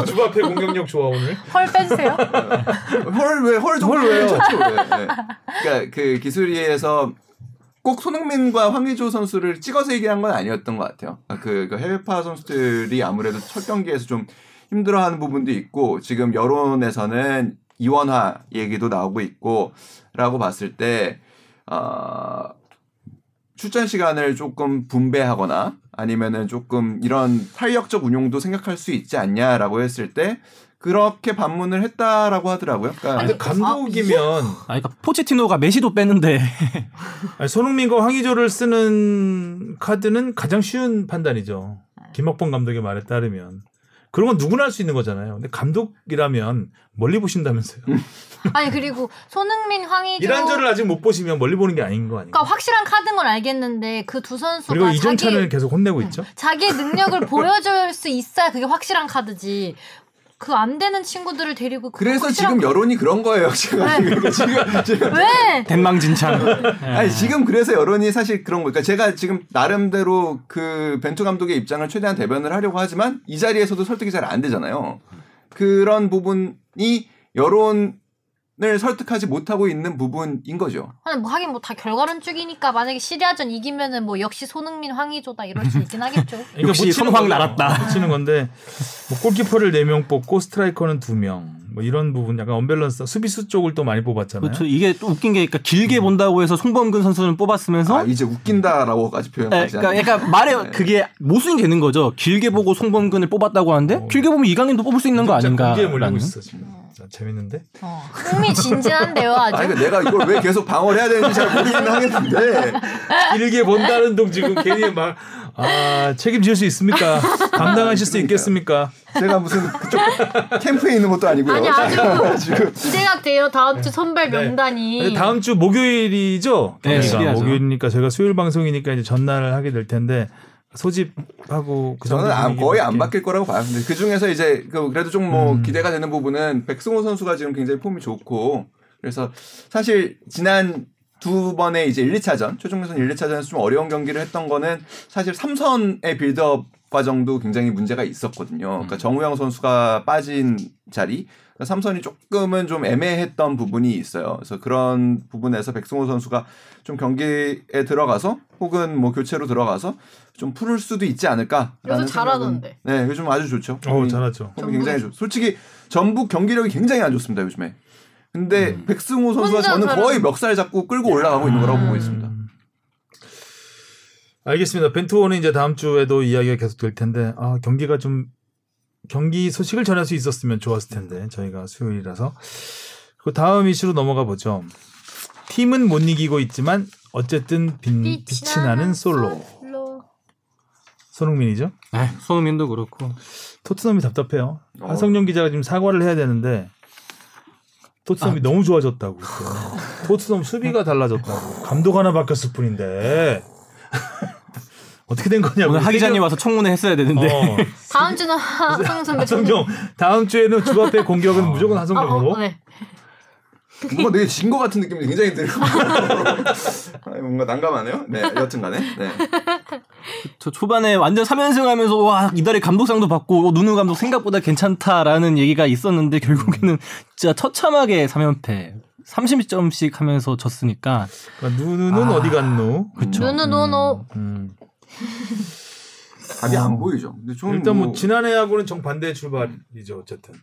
주합의 공격력 좋아 오늘. 헐 빼주세요. 헐왜헐 헐 왜요? 그러니까 그 기술위에서 꼭 손흥민과 황의조 선수를 찍어서 얘기한 건 아니었던 것 같아요. 그, 그 해외파 선수들이 아무래도 첫 경기에서 좀 힘들어하는 부분도 있고 지금 여론에서는 이원화 얘기도 나오고 있고라고 봤을 때 어, 출전 시간을 조금 분배하거나 아니면은 조금 이런 탄력적 운용도 생각할 수 있지 않냐라고 했을 때 그렇게 반문을 했다라고 하더라고요. 그러니까 근데 감독이면 아, 그러니까 포체티노가 메시도 뺐는데 아니, 손흥민과 황의조를 쓰는 카드는 가장 쉬운 판단이죠. 김학범 감독의 말에 따르면. 그런 건 누구나 할 수 있는 거잖아요. 근데 감독이라면 멀리 보신다면서요. 아니 그리고 손흥민, 황의조 이란저를 아직 못 보시면 멀리 보는 게 아닌 거 아니에요? 그러니까 확실한 카드인 건 알겠는데 그 두 선수가 그리고 이정찬을 자기, 계속 혼내고 있죠. 자기의 능력을 보여줄 수 있어야 그게 확실한 카드지. 그 안 되는 친구들을 데리고 그 그래서 지금 여론이 그런 거예요. 지금 네. 지금 지금 왜? 대망진창. 아니 지금 그래서 여론이 사실 그런 거. 그러니까 제가 지금 나름대로 그 벤투 감독의 입장을 최대한 대변을 하려고 하지만 이 자리에서도 설득이 잘 안 되잖아요. 그런 부분이 여론 이 설득하지 못하고 있는 부분인 거죠. 아니 뭐 하긴 뭐 다 결과론적이니까 만약에 시리아전 이기면은 뭐 역시 손흥민 황의조다 이럴 수 있긴 하겠죠. 그러니까 역시 거죠. 날았다. 묻히는 건데 뭐 골키퍼를 4명 뽑고 스트라이커는 2명. 뭐 이런 부분 약간 언밸런스 수비수 쪽을 또 많이 뽑았잖아요. 그렇죠. 이게 또 웃긴 게 그러니까 길게 본다고 해서 송범근 선수는 뽑았으면서 아, 이제 웃긴다라고까지 네, 표현하지 그러니까, 않는. 그러니까 말에 그게 모순이 되는 거죠. 길게 보고 송범근을 뽑았다고 하는데 어. 길게 보면 이강인도 뽑을 수 있는 거 아닌가? 공개에 몰리고. 있어 지금. 자, 재밌는데. 어. 흥미진진한데요 아주. 아니, 그러니까 내가 이걸 왜 계속 방어를 해야 되는지 잘 모르겠긴 하겠는데. 길게 본다는 동 지금 괜히 막 아, 책임질 수 있습니까? 감당하실 수. 있겠습니까? 제가 무슨 그쪽 캠프에 있는 것도 아니고요. 아니, 아주 지금 기대가 돼요 다음 주 선발 네. 명단이. 다음 주 목요일이죠. 네. 시리아죠. 목요일이니까 저희가 수요일 방송이니까 이제 전날을 하게 될 텐데 소집하고 그 저는 안- 거의 안 바뀔 거라고 봐요. 근데 그 중에서 이제 그 그래도 좀뭐 음. 기대가 되는 부분은 백승호 선수가 지금 굉장히 폼이 좋고 그래서 사실 지난 두 번의 이제 1, 2차전 최종 예선 1, 2차전에서 좀 어려운 경기를 했던 거는 사실 삼선의 빌드업 과정도 굉장히 문제가 있었거든요. 그러니까 정우영 선수가 빠진 자리 그러니까 삼선이 조금은 좀 애매했던 부분이 있어요. 그래서 그런 부분에서 백승호 선수가 좀 경기에 들어가서 혹은 뭐 교체로 들어가서 좀 풀을 수도 있지 않을까. 요새 잘하던데. 네, 요즘 아주 좋죠. 어, 잘하죠. 굉장히 좋. 솔직히 전북 경기력이 굉장히 안 좋습니다 요즘에. 근데 백승호 선수가 저는 잘하는- 거의 멱살 잡고 끌고 올라가고 있는 거라고 음. 보고 있습니다. 알겠습니다. 벤투호는 이제 다음 주에도 이야기가 계속 될 텐데 아, 경기가 좀 경기 소식을 전할 수 있었으면 좋았을 텐데 저희가 수요일이라서 그 다음 이슈로 넘어가 보죠. 팀은 못 이기고 있지만 어쨌든 빛, 빛이 나는 솔로 솔로. 손흥민이죠. 네, 손흥민도 그렇고 토트넘이 답답해요. 어. 하성룡 기자가 지금 사과를 해야 되는데 토트넘이 너무 좋아졌다고. 또. 토트넘 수비가 달라졌다고. 감독 하나 바뀌었을 뿐인데 어떻게 된 거냐고. 오늘 하 기자님 와서 청문회 했어야 되는데 어. 다음 주는 하성 선배 하성룡 다음 주에는 주 앞에 공격은 무조건 어, 하성룡으로. 어, 네. 뭔가 되게 진 것 같은 느낌이 굉장히 들고 뭔가 난감하네요. 네, 여튼간에 네. 저 초반에 완전 3연승하면서 와 이달에 감독상도 받고 어, 누누 감독 생각보다 괜찮다라는 얘기가 있었는데 결국에는 진짜 처참하게 3연패 30점씩 하면서 졌으니까 그러니까 누누는 아. 어디 갔누? 그쵸. 누누 노노. 음. 답이 안 보이죠. 일단 뭐 뭐 지난해하고는 정반대의 출발이죠 어쨌든.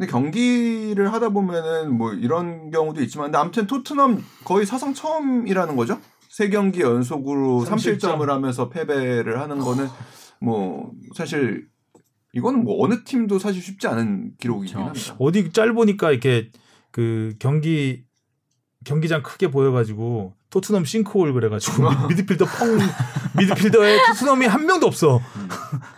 근데 경기를 하다 보면은 뭐 이런 경우도 있지만 근데 아무튼 토트넘 거의 사상 처음이라는 거죠. 세 경기 연속으로 3실점. 3실점을 하면서 패배를 하는 거는 뭐 사실 이거는 뭐 어느 팀도 사실 쉽지 않은 기록이긴 그렇죠. 합니다. 어디 짤 보니까 이렇게 그 경기 경기장 크게 보여가지고 토트넘 싱크홀 그래가지고 미- 미드필더 펑 미드필더에 토트넘이 한 명도 없어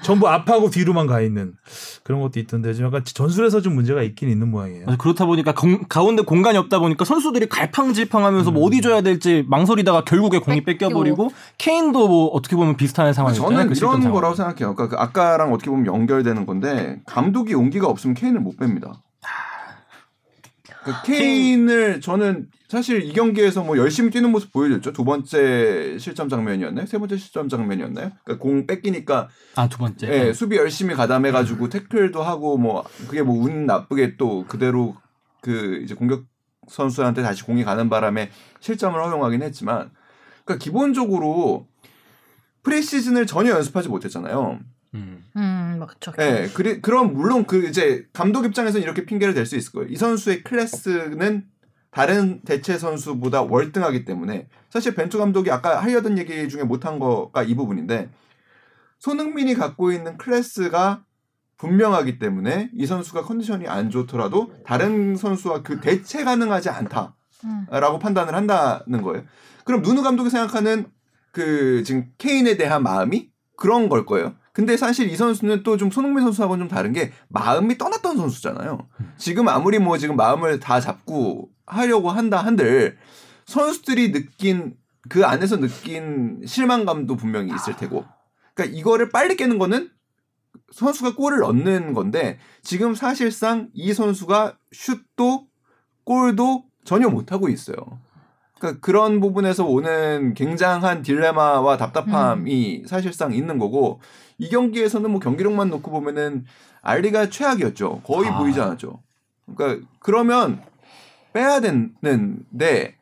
전부 앞하고 뒤로만 가 있는 그런 것도 있던데 좀 약간 전술에서 좀 문제가 있긴 있는 모양이에요. 맞아, 그렇다 보니까 공- 가운데 공간이 없다 보니까 선수들이 갈팡질팡하면서 뭐 어디 줘야 될지 망설이다가 결국에 공이. 뺏겨버리고 케인도 뭐 어떻게 보면 비슷한 상황이었잖아요. 저는 그 실점 이런. 거라고 생각해요. 그러니까 그 아까랑 어떻게 보면 연결되는 건데 감독이 용기가 없으면 케인을 못 뺍니다. 그 케인을 저는 사실 이 경기에서 뭐 열심히 뛰는 모습 보여줬죠. 두 번째 실점 장면이었나요? 세 번째 실점 장면이었나요? 그러니까 공 뺏기니까 아 두 번째. 예, 수비 열심히 가담해가지고 태클도 하고 뭐 그게 뭐 운 나쁘게 또 그대로 그 이제 공격 선수한테 다시 공이 가는 바람에 실점을 허용하긴 했지만 그러니까 기본적으로 프리시즌을 전혀 연습하지 못했잖아요. 음. 음, 막 그쵸. 예, 그리, 그럼 물론 그 이제 감독 입장에서는 이렇게 핑계를 댈 수 있을 거예요. 이 선수의 클래스는 다른 대체 선수보다 월등하기 때문에 사실 벤투 감독이 아까 하려던 얘기 중에 못한 거가 이 부분인데 손흥민이 갖고 있는 클래스가 분명하기 때문에 이 선수가 컨디션이 안 좋더라도 다른 선수와 그 대체 가능하지 않다라고 음. 판단을 한다는 거예요. 그럼 누누 감독이 생각하는 그 지금 케인에 대한 마음이 그런 걸 거예요. 근데 사실 이 선수는 또 좀 손흥민 선수하고는 좀 다른 게 마음이 떠났던 선수잖아요. 지금 아무리 뭐 지금 마음을 다 잡고 하려고 한다 한들 선수들이 느낀 그 안에서 느낀 실망감도 분명히 있을 테고. 그러니까 이거를 빨리 깨는 거는 선수가 골을 넣는 건데 지금 사실상 이 선수가 슛도 골도 전혀 못 하고 있어요. 그러니까 그런 부분에서 오는 굉장한 딜레마와 답답함이 사실상 있는 거고 이 경기에서는 뭐 경기력만 놓고 보면은 알리가 최악이었죠. 거의 아. 보이지 않았죠. 그러니까 그러면 빼야 되는데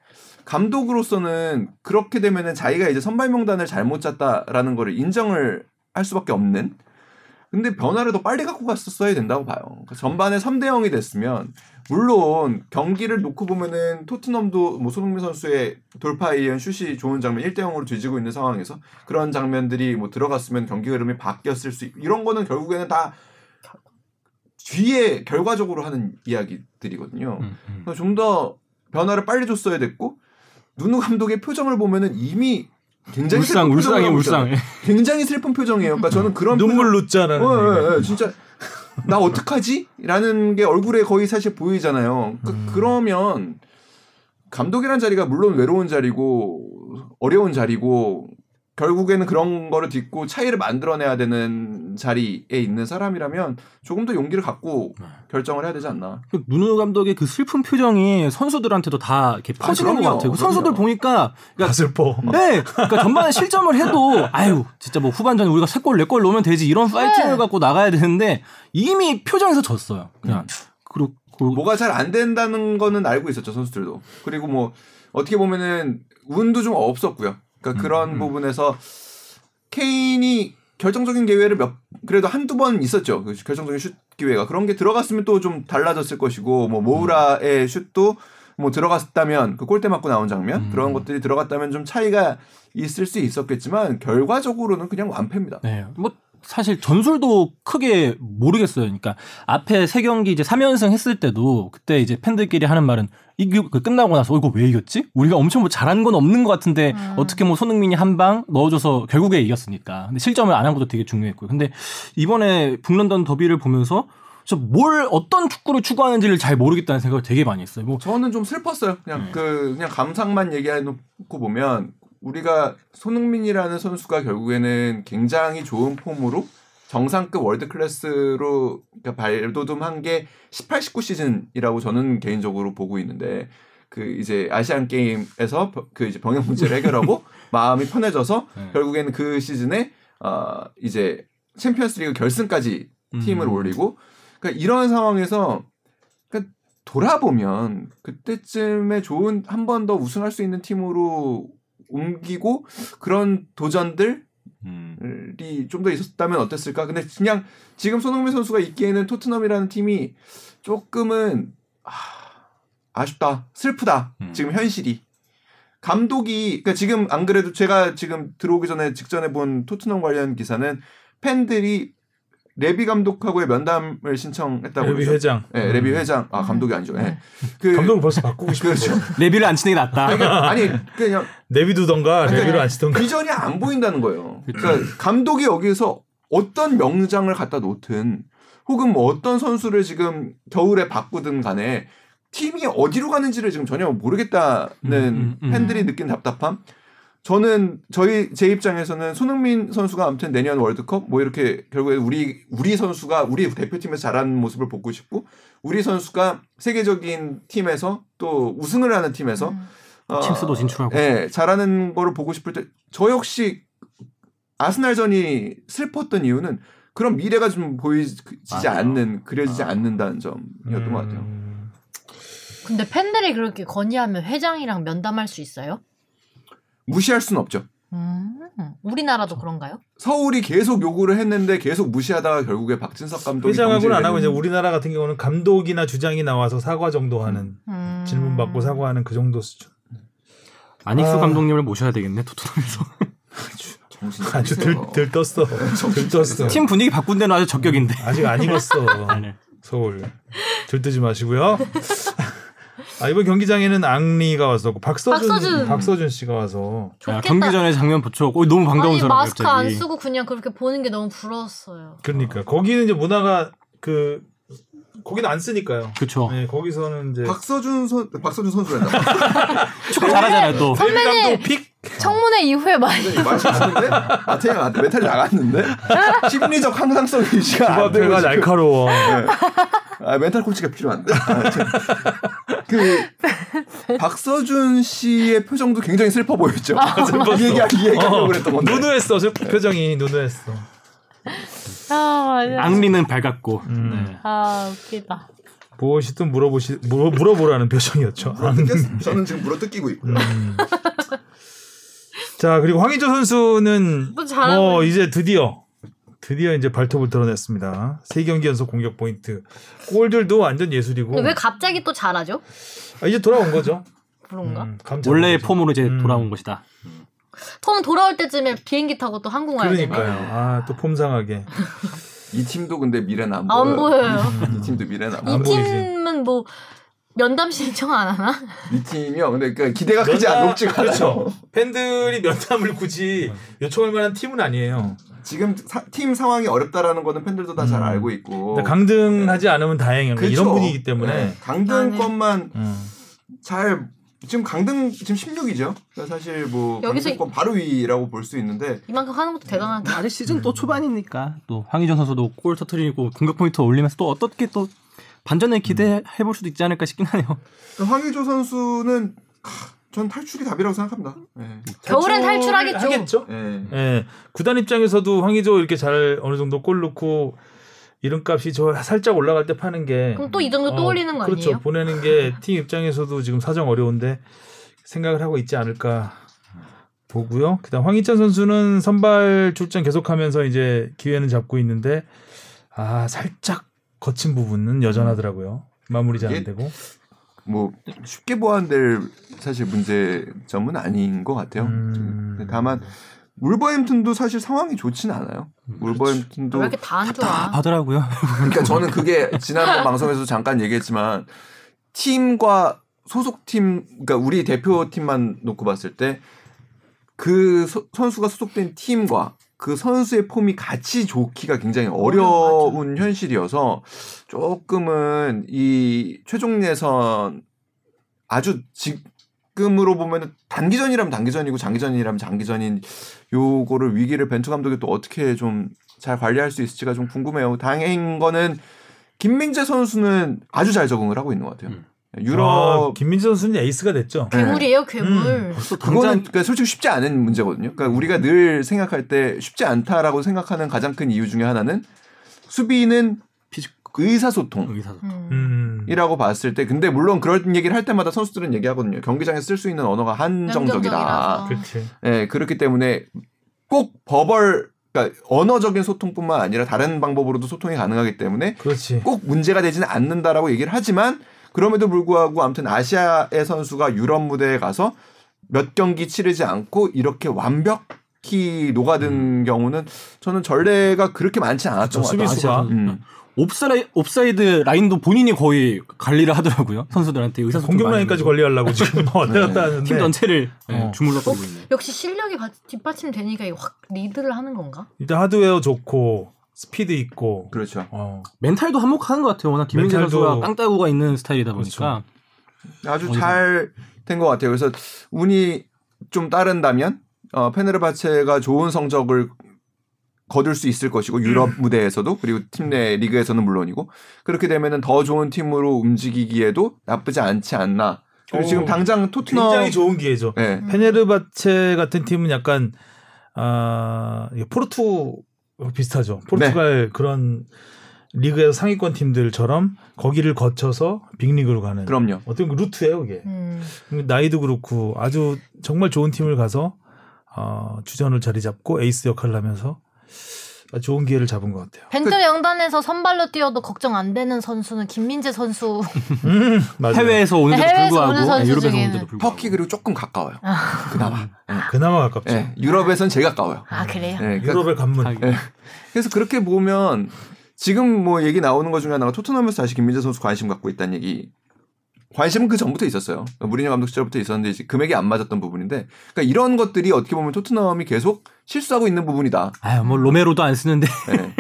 감독으로서는 그렇게 되면은 자기가 이제 선발 명단을 잘못 짰다라는 거를 인정을 할 수밖에 없는 근데 변화를 더 빨리 갖고 갔었어야 된다고 봐요. 그러니까 전반에 3대 0이 됐으면 물론 경기를 놓고 보면은 토트넘도 뭐 손흥민 선수의 돌파에 의한 슛이 좋은 장면 1대 0으로 뒤지고 있는 상황에서 그런 장면들이 뭐 들어갔으면 경기 흐름이 바뀌었을 수 있, 이런 거는 결국에는 다 뒤에 결과적으로 하는 이야기들이거든요. 음, 음. 좀더 변화를 빨리 줬어야 됐고 누누 감독의 표정을 보면은 이미 굉장히 울상 슬픈 울상이 울상. 있잖아요. 굉장히 슬픈 표정이에요. 그러니까 저는 그런 눈물 묻잖아. 어, 예, 예, 진짜 나 어떡하지? 라는 게 얼굴에 거의 사실 보이잖아요. 그, 음. 그러면 감독이란 자리가 물론 외로운 자리고 어려운 자리고 결국에는 그런 거를 딛고 차이를 만들어내야 되는 자리에 있는 사람이라면 조금 더 용기를 갖고 네. 결정을 해야 되지 않나. 그 누누 감독의 그 슬픈 표정이 선수들한테도 다 이렇게 퍼지는 것 그럼요. 같아요. 그 선수들. 보니까 다 그러니까 슬퍼. 네, 그러니까 전반에 실점을 해도 아유 진짜 뭐 후반전에 우리가 세 골 네 골 넣으면 되지 이런 파이팅을 네. 갖고 나가야 되는데 이미 표정에서 졌어요. 그냥 그리고 그 뭐가 잘 안 된다는 거는 알고 있었죠 선수들도. 그리고 뭐 어떻게 보면은 운도 좀 없었고요. 그러니까 그런 음. 부분에서 케인이 결정적인 기회를 몇 그래도 한두 번 있었죠. 그 결정적인 슛 기회가 그런 게 들어갔으면 또 좀 달라졌을 것이고 뭐 모우라의 슛도 뭐 들어갔다면 그 골대 맞고 나온 장면 음. 그런 것들이 들어갔다면 좀 차이가 있을 수 있었겠지만 결과적으로는 그냥 완패입니다. 네, 뭐 사실 전술도 크게 모르겠어요. 그러니까 앞에 세 경기 이제 3연승 했을 때도 그때 이제 팬들끼리 하는 말은 이게 그 끝나고 나서 어, 이거 왜 이겼지? 우리가 엄청 뭐 잘한 건 없는 것 같은데 음. 어떻게 뭐 손흥민이 한 방 넣어줘서 결국에 이겼으니까. 근데 실점을 안 한 것도 되게 중요했고요. 근데 이번에 북런던 더비를 보면서 저뭘 어떤 축구를 추구하는지를 잘 모르겠다는 생각을 되게 많이 했어요. 뭐 저는 좀 슬펐어요. 그냥 네. 그 그냥 감상만 얘기해놓고 보면 우리가 손흥민이라는 선수가 결국에는 굉장히 좋은 폼으로 정상급 월드 클래스로 그러니까 발돋움한 게 18, 19 시즌이라고 저는 개인적으로 보고 있는데 그 이제 아시안 게임에서 벼- 그 이제 병역 문제를 해결하고 마음이 편해져서 네. 결국에는 그 시즌에 어 이제 챔피언스리그 결승까지 팀을 음. 올리고 그러니까 이런 상황에서 그러니까 돌아보면 그때쯤에 좋은 한 번 더 우승할 수 있는 팀으로 옮기고 그런 도전들이 음. 좀더 있었다면 어땠을까? 근데 그냥 지금 손흥민 선수가 있기에는 토트넘이라는 팀이 조금은 아, 아쉽다, 슬프다. 음. 지금 현실이 감독이 그러니까 지금 안 그래도 제가 지금 들어오기 전에 직전에 본 토트넘 관련 기사는 팬들이 레비 감독하고의 면담을 신청했다고 레비 그러죠. 회장. 네, 레비 회장. 아 감독이 아니죠. 예. 그 감독을 벌써 바꾸고 싶어. 그렇죠. 레비를 앉히는 게 낫다. 아니, 그러니까 아니 그냥 내비두던가 그러니까 레비를 앉히던가. 비전이 안 보인다는 거예요. 그러니까 감독이 여기서 어떤 명장을 갖다 놓든 혹은 뭐 어떤 선수를 지금 겨울에 바꾸든 간에 팀이 어디로 가는지를 지금 전혀 모르겠다는 음, 음, 음. 팬들이 느낀 답답함. 저는 저희 제 입장에서는 손흥민 선수가 아무튼 내년 월드컵 뭐 이렇게 결국에 우리 우리 선수가 우리 대표팀에서 잘하는 모습을 보고 싶고 우리 선수가 세계적인 팀에서 또 우승을 하는 팀에서 음. 어, 챔스도 진출하고. 예, 잘하는 거를 보고 싶을 때 저 역시 아스날전이 슬펐던 이유는 그런 미래가 좀 보이지 맞아요. 않는 그려지지 아. 않는다는 점이었던 것 같아요. 음. 근데 팬들이 그렇게 건의하면 회장이랑 면담할 수 있어요? 무시할 수는 없죠. 음, 우리나라도 그런가요? 서울이 계속 요구를 했는데 계속 무시하다가 결국에 박진석 감독이 회장하고는 안 하고 이제 우리나라 같은 경우는 감독이나 주장이 나와서 사과 정도 하는 음. 질문 받고 사과하는 그 정도 수준. 아닉스 아. 감독님을 모셔야 되겠네 토트넘에서. 아주. 들, 들떴어. 들떴어. 팀 분위기 바꾼 데는 아주 적격인데. 아직 안 익었어. 네. 서울. 들뜨지 마시고요. 아, 이번 경기장에는 앙리가 왔었고 박서준 박서준. 박서준 씨가 와서 야, 좋겠다. 경기 전에 장면 붙여고 너무 반가운 아니 사람 마스크 갑자기. 안 쓰고 그냥 그렇게 보는 게 너무 부러웠어요. 그러니까 거기는 이제 문화가 그 거기는 안 쓰니까요. 그쵸. 네, 거기서는 이제 박서준 선 박서준 선수란다. 축구 잘하잖아요 또. 감독 픽 청문회 이후에 많이 마태가 나한테 메탈이 나갔는데 심리적 항상성 유지가 안 조합회가 되고 날카로워. 아, 멘탈 코치가 필요한데. 아, 참. 그 박서준 씨의 표정도 굉장히 슬퍼 보였죠. 슬펐어. 이 얘기 이 얘기 하려고 그랬던 건데. 누누했어. 슬- 표정이 누누했어. 아. 앙리는 밝았고. 음. 네. 아 웃기다. 무엇이든 물어보시 물어, 물어보라는 표정이었죠. 물어뜯겠- 저는 지금 물어 뜯기고 있고요. 음. 자 그리고 황의조 선수는 뭐뭐 있- 이제 드디어 드디어 이제 발톱을 드러냈습니다. 세 경기 연속 공격 포인트, 골들도 완전 예술이고 왜 갑자기 또 잘하죠? 아, 이제 돌아온 거죠. 그런가? 음, 원래의 거죠. 폼으로 이제 음. 돌아온 것이다. 톰 돌아올 때쯤에 비행기 타고 또 한국 와야 되네. 그러니까요. 아 또 폼상하게 이 팀도 근데 미래는 안 안 보여요. 보여요. 이 팀도 미래는 안이안 보여. 보이지. 팀은 뭐 면담 신청 안 하나? 이 팀이요. 근데 그 기대가 크지 않 높지가 않아요. 그렇죠. 팬들이 면담을 굳이 요청할 만한 팀은 아니에요. 지금 사- 팀 상황이 어렵다라는 거는 팬들도 다잘 음. 알고 있고. 강등하지 않으면 다행인 거예요. 이런 그렇죠. 분위기 때문에. 네, 강등권만 음. 잘 지금 강등 지금 16이죠. 그러니까 사실 뭐 여기서 강등권 바로 위라고 볼 수 있는데 이만큼 하는 것도 대단하다. 아직 시즌 또 초반이니까 또 황희정 선수도 골 터트리고 공격 포인트 올리면서 또 어떻게 또 반전을 기대해 볼 수도 있지 않을까 싶긴 하네요. 황의조 선수는 하, 전 탈출이 답이라고 생각합니다. 네. 겨울엔 탈출하겠죠. 하겠죠. 네. 예. 구단 입장에서도 황의조 이렇게 잘 어느 정도 골 넣고 이름값이 저 살짝 올라갈 때 파는 게 그럼 또 이 정도 또 어, 올리는 거 그렇죠. 아니에요? 보내는 게 팀 입장에서도 지금 사정 어려운데 생각을 하고 있지 않을까 보고요. 그다음 황희찬 선수는 선발 출전 계속하면서 이제 기회는 잡고 있는데 아 살짝 거친 부분은 여전하더라고요. 마무리 잘 안 되고. 뭐 쉽게 보완될 사실 문제점은 아닌 것 같아요. 음. 근데 다만 울버햄튼도 사실 상황이 좋지는 않아요. 울버햄튼도 왜 이렇게 다안 좋아? 하더라고요. 그러니까 저는 그게 지난번 방송에서 잠깐 얘기했지만 팀과 소속팀 그러니까 우리 대표팀만 놓고 봤을 때 그 선수가 소속된 팀과 그 선수의 폼이 같이 좋기가 굉장히 어려운 현실이어서 조금은 이 최종 예선 아주 지 금으로 보면은 단기전이라면 단기전이고 장기전이라면 장기전인 요거를 위기를 벤투 감독이 또 어떻게 좀 잘 관리할 수 있을지가 좀 궁금해요. 다행인 거는 김민재 선수는 아주 잘 적응을 하고 있는 것 같아요. 음. 유럽 아, 김민재 선수는 에이스가 됐죠. 네. 괴물이에요, 괴물. 벌써 그거는 그러니까 솔직히 쉽지 않은 문제거든요. 그러니까 우리가 늘 생각할 때 쉽지 않다라고 생각하는 가장 큰 이유 중에 하나는 수비는 의사소통. 의사 음. 음. 이라고 봤을 때 근데 물론 그런 얘기를 할 때마다 선수들은 얘기하거든요. 경기장에 쓸 수 있는 언어가 한정적이다. 그렇지. 예, 그렇기 때문에 꼭 버벌 그러니까 언어적인 소통뿐만 아니라 다른 방법으로도 소통이 가능하기 때문에 그렇지. 꼭 문제가 되지는 않는다라고 얘기를 하지만 그럼에도 불구하고 아무튼 아시아의 선수가 유럽 무대에 가서 몇 경기 치르지 않고 이렇게 완벽히 녹아든 경우는 저는 전례가 그렇게 많지 않았던 것 같아요. 수비수가. 음. 옵사이, 옵사이드 라인도 본인이 거의 관리를 하더라고요. 선수들한테 의사소통 공격 라인까지. 관리하려고 지금 왔다 갔다 하는데 팀 전체를 네, 어. 주물럭거리고 있네. 역시 실력이 바- 뒷받침되니까 확 리드를 하는 건가? 일단 하드웨어 좋고 스피드 있고 그렇죠. 어. 멘탈도 한몫하는 것 같아요. 워낙 김민재 멘탈도- 선수가 깡따구가 있는 스타일이다 보니까 아주 어디서? 잘된 것 같아요. 그래서 운이 좀 따른다면 어, 페네르바체가 좋은 성적을 거둘 수 있을 것이고 유럽 무대에서도 그리고 팀 내 리그에서는 물론이고 그렇게 되면은 더 좋은 팀으로 움직이기에도 나쁘지 않지 않나. 그리고 오, 지금 당장 토트넘 굉장히 좋은 기회죠. 네. 페네르바체 같은 팀은 약간 아 포르투 비슷하죠. 포르투갈 그런 리그에서 상위권 팀들처럼 거기를 거쳐서 빅리그로 가는 그럼요. 어떤 그 루트예요, 이게. 음. 나이도 그렇고 아주 정말 좋은 팀을 가서 어, 주전을 자리 잡고 에이스 역할을 하면서 좋은 기회를 잡은 것 같아요. 벤투 명단에서 선발로 뛰어도 걱정 안 되는 선수는 김민재 선수. 음, 맞아요. 해외에서 오는데도 해외에서 불구하고 오는 선수 네, 유럽에서. 오는데도 불구하고 터키 그리고 조금 가까워요. 그나마. 그나마 가깝죠. 예, 유럽에선 제일 가까워요. 아 그래요? 예, 그러니까 유럽의 관문. 하기. 그래서 그렇게 보면 지금 뭐 얘기 나오는 것 중에 하나가 토트넘에서 다시 김민재 선수 관심 갖고 있다는 얘기. 관심은 그 전부터 있었어요. 무리뉴 감독 시절부터 있었는데 이제 금액이 안 맞았던 부분인데, 그러니까 이런 것들이 어떻게 보면 토트넘이 계속 실수하고 있는 부분이다. 아유 뭐 로메로도 안 쓰는데 예.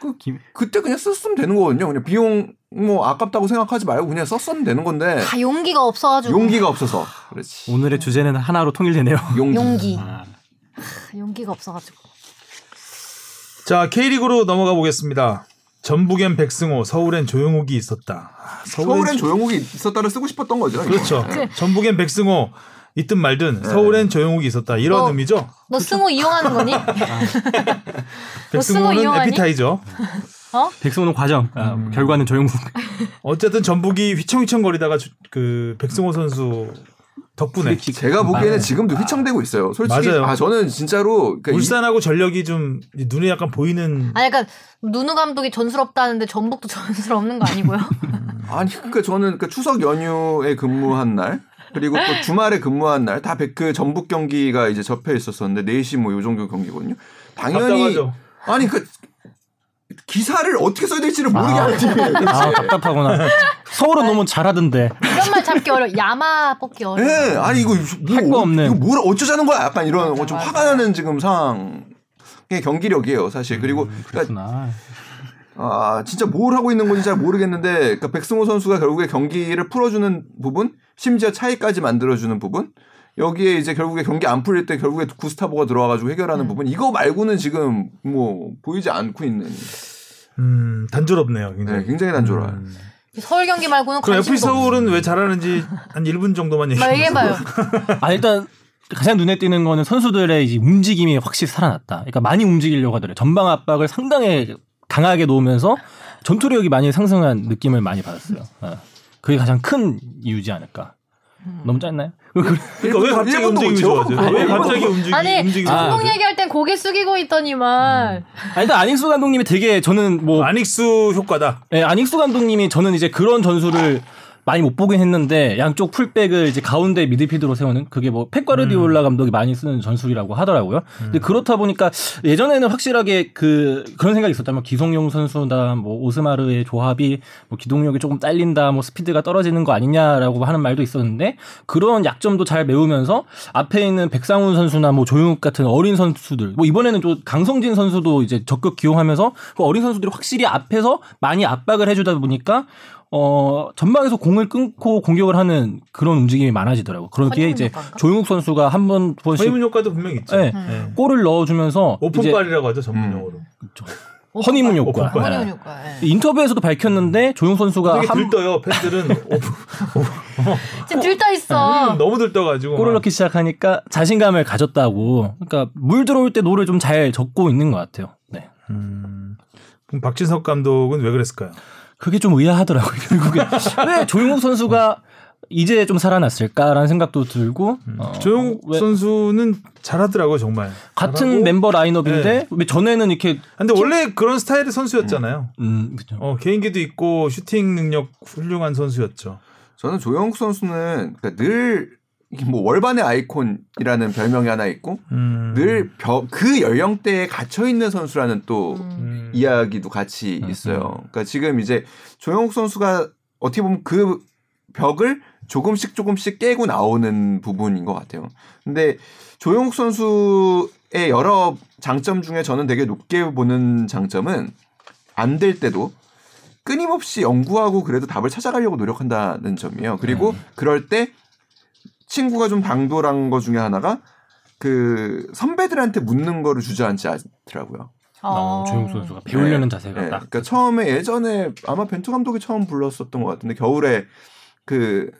그, 김- 그때 그냥 썼으면 되는 거거든요. 그냥 비용 뭐 아깝다고 생각하지 말고 그냥 썼으면 되는 건데 다 용기가 없어가지고. 용기가 없어서 그렇지. 오늘의 주제는 하나로 통일되네요. 용기. 용기. 아, 용기가 없어가지고. 자 K리그로 넘어가 보겠습니다. 전북엔 백승호, 서울엔 조용욱이 있었다. 아, 서울엔 조용욱이 있었다를 쓰고 싶었던 거죠. 그렇죠. 예. 전북엔 백승호 있든 말든 서울엔 조용욱이 있었다. 이런 어. 의미죠. 너 승호 이용하는 거니? 너 승호 백승호는 이용하니? 에피타이저. 어? 백승호는 과정, 아, 음. 결과는 조용숙. 어쨌든 전북이 휘청휘청 거리다가 주- 그 백승호 선수 덕분에 제가 보기에는 지금도 휘청대고 있어요. 솔직히 맞아요. 아 저는 진짜로 그러니까 이- 울산하고 전력이 좀 눈에 약간 보이는 아니 그러니까 누누 감독이 전술없다는데 전북도 전술 없는 거 아니고요? 아니 그러니까 저는 그 추석 연휴에 근무한 날 그리고 또 주말에 근무한 날 다 그 전북 경기가 이제 접해 있었었는데 4시 뭐 요 정도 경기거든요. 당연히 답답하죠. 아니 그 기사를 어떻게 써야 될지를 모르게 아. 하는 팀이에요. 아 답답하구나. 서울은 너무 잘하던데. 이런 말 잡기 어려. 야마 뽑기 어려. 예, 아니 이거 뭐, 할거 없네. 이거 뭘 어쩌자는 거야? 약간 이런 거좀 맞아. 화가 나는 지금 상황의 경기력이에요, 사실. 그리고 음, 그러니까. 아, 진짜 뭘 하고 있는 건지 잘 모르겠는데, 그러니까 백승호 선수가 결국에 경기를 풀어주는 부분, 심지어 차이까지 만들어주는 부분, 여기에 이제 결국에 경기 안 풀릴 때 결국에 구스타보가 들어와가지고 해결하는 음. 부분, 이거 말고는 지금 뭐 보이지 않고 있는. 음, 단조롭네요. 굉장히. 네, 굉장히 단조로워요. 음. 서울 경기 말고는 그럼 FC 서울은 왜 잘하는지 한 1분 정도만 얘기해 얘기해봐요. 아 일단 가장 눈에 띄는 거는 선수들의 이제 움직임이 확실히 살아났다. 그러니까 많이 움직이려고 하더래요. 전방 압박을 상당히 강하게 놓으면서 전투력이 많이 상승한 느낌을 많이 받았어요. 어. 그게 가장 큰 이유지 않을까. 너무 짧나요? 그- 그러니까 왜 갑자기 움직임이 못 좋아져? 채워? 왜 갑자기 움직이 아니 움직임이 아, 감독? 얘기할 땐 고개 숙이고 있더니만. 아, 일단 안익수 감독님이 되게 저는 뭐 아닉수 효과다. 예, 안익수 감독님이 저는 이제 그런 전술을 많이 못 보긴 했는데 양쪽 풀백을 이제 가운데 미드필드로 세우는 그게 뭐 펩과르디올라 감독이 많이 쓰는 전술이라고 하더라고요. 근데 그렇다 보니까 예전에는 확실하게 그 그런 생각이 있었다면 기성용 선수나 뭐 오스마르의 조합이 뭐 기동력이 조금 딸린다, 뭐 스피드가 떨어지는 거 아니냐라고 하는 말도 있었는데 그런 약점도 잘 메우면서 앞에 있는 백상훈 선수나 뭐 조용욱 같은 어린 선수들 뭐 이번에는 또 강성진 선수도 이제 적극 기용하면서 그 어린 선수들이 확실히 앞에서 많이 압박을 해주다 보니까 어 전방에서 공을 끊고 공격을 하는 그런 움직임이 많아지더라고. 그러기에 허니문 이제 효과인가? 조용욱 선수가 한번 번씩 허이문 효과도 분명히 있죠. 네. 네. 골을 넣어주면서 오픈발이라고 하죠 전문용어로. 허니문 효과. 오픈발. 허니문 효과. 예. 인터뷰에서도 밝혔는데 조영욱 선수가 되게 한 들떠요 팬들은 오픈, 지금 들떠 있어. 음, 너무 들떠가지고 골을 막. 넣기 시작하니까 자신감을 가졌다고. 그러니까 물 들어올 때 노를 좀 잘 젓고 있는 것 같아요. 네. 음. 그럼 박진섭 감독은 왜 그랬을까요? 그게 좀 의아하더라고요. 결국에 왜 조영욱 선수가 이제 좀 살아났을까라는 생각도 들고 어, 조영욱 왜 선수는 잘하더라고요 정말. 같은 잘하고. 멤버 라인업인데 네. 왜 전에는 이렇게 근데 원래 그런 스타일의 선수였잖아요. 음 그죠. 어, 개인기도 있고 슈팅 능력 훌륭한 선수였죠. 저는 조영욱 선수는 그러니까 늘 뭐 월반의 아이콘이라는 별명이 하나 있고 음. 늘그 연령대에 갇혀 있는 선수라는 또 음. 음. 이야기도 같이 음, 있어요. 그러니까 지금 이제 조영욱 선수가 어떻게 보면 그 벽을 조금씩 조금씩 깨고 나오는 부분인 것 같아요. 근데 조영욱 선수의 여러 장점 중에 저는 되게 높게 보는 장점은 안 될 때도 끊임없이 연구하고 그래도 답을 찾아가려고 노력한다는 점이에요. 그리고 그럴 때 친구가 좀 당돌한 거 중에 하나가 그 선배들한테 묻는 거를 주저앉지 않더라고요. 어, 조용욱 선수가 배우려는 자세가 네, 딱. 그러니까 처음에 예전에 아마 벤투 감독이 처음 불렀었던 것 같은데 겨울에 그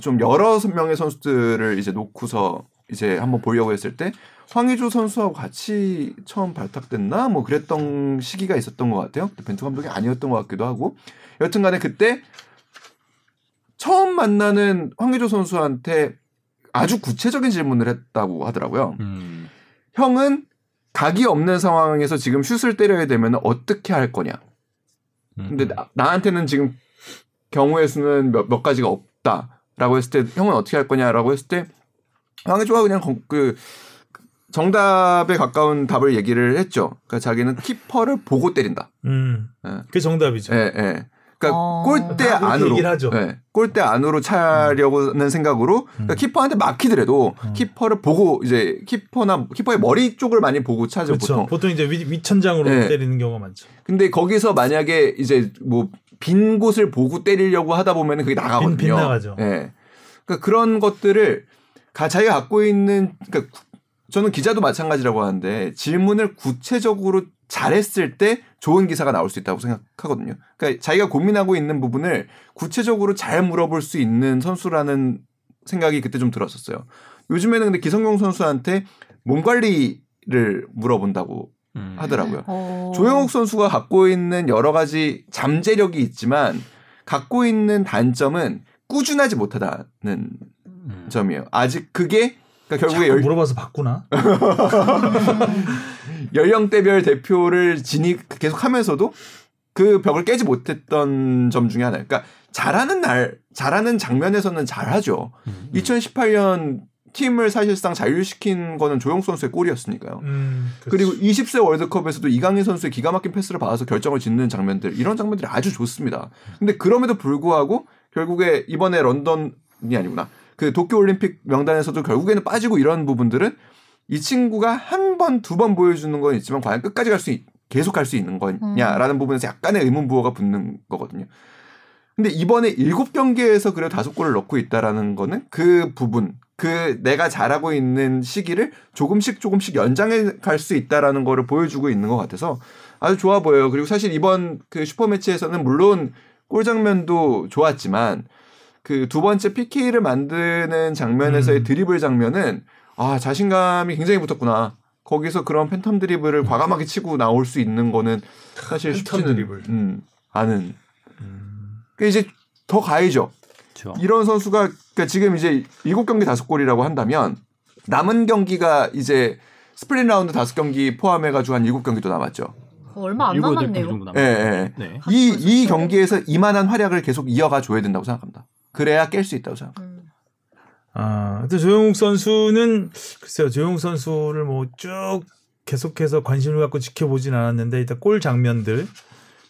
좀 여러 명의 선수들을 이제 놓고서 이제 한번 보려고 했을 때 황의조 선수하고 같이 처음 발탁됐나 뭐 그랬던 시기가 있었던 것 같아요. 벤투 감독이 아니었던 것 같기도 하고 여튼간에 그때 처음 만나는 황의조 선수한테 아주 구체적인 질문을 했다고 하더라고요. 음. 형은 각이 없는 상황에서 지금 슛을 때려야 되면 어떻게 할 거냐? 음. 근데 나, 나한테는 지금 경우의 수는 몇, 몇 가지가 없다라고 했을 때 형은 어떻게 할 거냐라고 했을 때 황의조가 그냥 건- 그 정답에 가까운 답을 얘기를 했죠. 그러니까 자기는 키퍼를 보고 때린다. 음. 예. 그게 정답이죠. 예, 예. 그러니까 어. 골대 안으로. 예, 골대 안으로 차려고는 생각으로 그러니까 음. 키퍼한테 막히더라도 음. 키퍼를 보고 이제 키퍼나 키퍼의 머리 쪽을 많이 보고 차죠 그렇죠. 보통. 보통. 이제 위, 위천장으로 네. 때리는 경우가 많죠. 근데 거기서 만약에 이제 뭐 빈 곳을 보고 때리려고 하다 보면은 그게 나가거든요. 빈 나가죠. 예. 그러니까 그런 것들을 가 자기가 갖고 있는 그러니까 구- 저는 기자도 마찬가지라고 하는데 질문을 구체적으로 잘했을 때 좋은 기사가 나올 수 있다고 생각하거든요. 그러니까 자기가 고민하고 있는 부분을 구체적으로 잘 물어볼 수 있는 선수라는 생각이 그때 좀 들었었어요. 요즘에는 근데 기성용 선수한테 몸 관리를 물어본다고 음. 하더라고요. 어. 조영욱 선수가 갖고 있는 여러 가지 잠재력이 있지만 갖고 있는 단점은 꾸준하지 못하다는 음. 점이에요. 아직 그게 그러니까 결국에 자꾸 열, 물어봐서 바꾸나? 연령대별 대표를 진입 계속하면서도 그 벽을 깨지 못했던 점 중에 하나. 그러니까 잘하는 날, 잘하는 장면에서는 잘하죠. 음. 2018년 팀을 사실상 자유시킨 거는 조영 선수의 골이었으니까요. 음, 그리고 20세 월드컵에서도 이강인 선수의 기가 막힌 패스를 받아서 결정을 짓는 장면들 이런 장면들이 아주 좋습니다. 근데 그럼에도 불구하고 결국에 이번에 런던이 아니구나 그 도쿄 올림픽 명단에서도 결국에는 빠지고 이런 부분들은 이 친구가 한 번 두 번 보여주는 건 있지만 과연 끝까지 갈 수 계속 갈 수 있는 거냐라는 부분에서 약간의 의문 부호가 붙는 거거든요. 근데 이번에 일곱 경기에서 그래도 다섯 골을 넣고 있다라는 거는 그 부분, 그 내가 잘하고 있는 시기를 조금씩 조금씩 연장해 갈 수 있다라는 거를 보여주고 있는 것 같아서 아주 좋아 보여요. 그리고 사실 이번 그 슈퍼매치에서는 물론 골 장면도 좋았지만 그 두 번째 PK를 만드는 장면에서의 음. 드리블 장면은 아 자신감이 굉장히 붙었구나. 거기서 그런 팬텀 드리블을 과감하게 치고 나올 수 있는 거는 사실 쉽지는 드리블. 음, 않은. 음. 그 이제 더 가야죠. 그렇죠. 이런 선수가 그러니까 지금 이제 일곱 경기 다섯 골이라고 한다면 남은 경기가 이제 스플릿 라운드 다섯 경기 포함해가지고 한 일곱 경기 또 남았죠. 얼마 안 남았네요. 예. 예. 네. 이, 이 경기에서 이만한 활약을 계속 이어가 줘야 된다고 생각합니다. 그래야 깰 수 있다고 생각합니다. 음. 아, 하여튼 조영욱 선수는 글쎄요, 조영욱 선수를 뭐 쭉 계속해서 관심을 갖고 지켜보진 않았는데 일단 골 장면들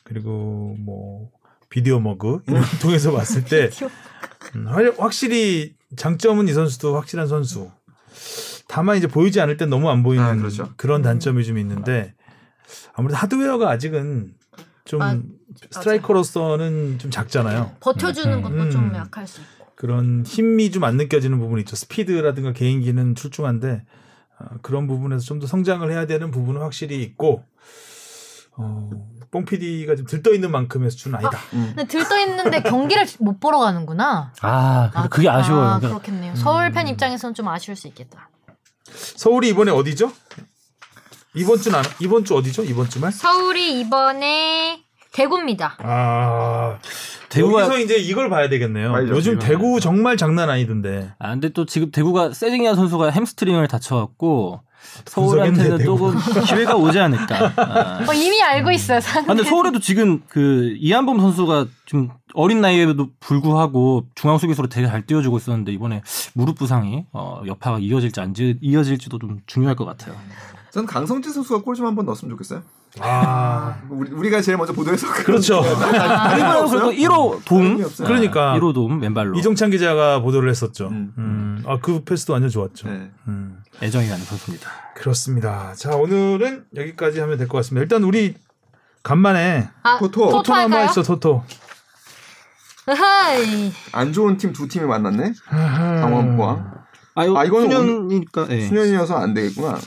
그리고 뭐 비디오 머그 이런 걸 통해서 봤을 때 음, 확- 확실히 장점은 이 선수도 확실한 선수. 다만 이제 보이지 않을 땐 너무 안 보이는 아, 그렇죠. 런 단점이 좀 있는데 아무래도 하드웨어가 아직은 좀 아, 스트라이커로서는 좀 작잖아요. 버텨주는 것도 음. 좀 약할 수 있고. 그런 힘이 좀 안 느껴지는 부분이 있죠. 스피드라든가 개인기는 출중한데 어, 그런 부분에서 좀 더 성장을 해야 되는 부분은 확실히 있고 어, 뽕 PD가 좀 들떠 있는 만큼의 수준은 아니다. 근데 들떠 있는데 경기를 못 보러 가는구나. 아, 근데 그게 아 쉬워요. 아, 그러니까 그렇겠네요. 서울 음. 팬 입장에서는 좀 아쉬울 수 있겠다. 서울이 이번에 어디죠? 이번 주는 안- 이번 주 어디죠? 이번 주말? 서울이 이번에 대구입니다. 아 대구가 여기서 이제 이걸 봐야 되겠네요. 봐야죠, 요즘. 대구 정말 장난 아니던데. 아 근데 또 지금 대구가 세징야 선수가 햄스트링을 다쳐갖고 서울한테는. 조금 기회가 오지 않을까. 아. 어, 이미 알고 있어요. 아, 근데 서울에도 지금 그 이한범 선수가 좀 어린 나이에도 불구하고 중앙 수비수로 되게 잘 뛰어주고 있었는데 이번에 무릎 부상이 어, 여파가 이어질지 안 지- 이어질지도 좀 중요할 것 같아요. 저는 강성진 선수가 골 좀 한번 넣었으면 좋겠어요. 아 우리, 우리 가 제일 먼저 보도해서 그렇죠. 없어요? 그리고 1호 돔. 그러니까. 1호 돔 왼발로. 이종찬 기자가 보도를 했었죠. 음. 음. 아그 패스도 완전 좋았죠. 네. 음. 애정이 가는 선수입니다. 그렇습니다. 자 오늘은 여기까지 하면 될 것 같습니다. 일단 우리 간만에 아, 토토. 토토 할까요? 했어 토토. 으하이. 안 좋은 팀 두 팀이 만났네. 강원 포항. 아, 이거 아, 이거는 수년이니까. 예. 수년이어서 안 되겠구나.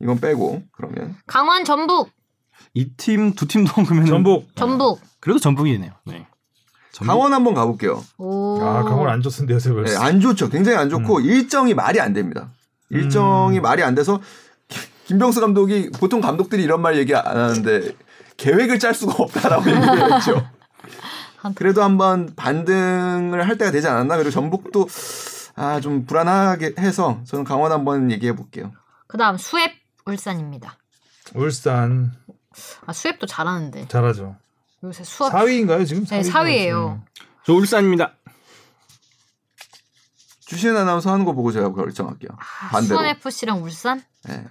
이건 빼고 그러면 강원 전북. 이 팀 두 팀도 그러면 전북. 전북. 그래도 전북이네요. 네. 전북. 강원 한번 가볼게요. 오. 아 강원 안 좋던데 요새 네. 안 좋죠. 굉장히 안 좋고 일정이 말이 안 됩니다. 일정이 음. 말이 안 돼서 김병수 감독이 보통 감독들이 이런 말 얘기 안 하는데 계획을 짤 수가 없다라고 얘기를 했죠. 그래도 한번 반등을 할 때가 되지 않았나? 그리고 전북도 아 좀 불안하게 해서 저는 강원 한번 얘기해 볼게요. 그다음 수협 울산입니다. 울산 아 수협도 잘하는데 잘하죠. 요새 수업 4위인가요 지금? 네, 4위인가요? 4위예요. 저 울산입니다. 주신 아나운서 하는 거 보고 제가 결정할게요. 반대로. 수원 FC랑 울산? 네.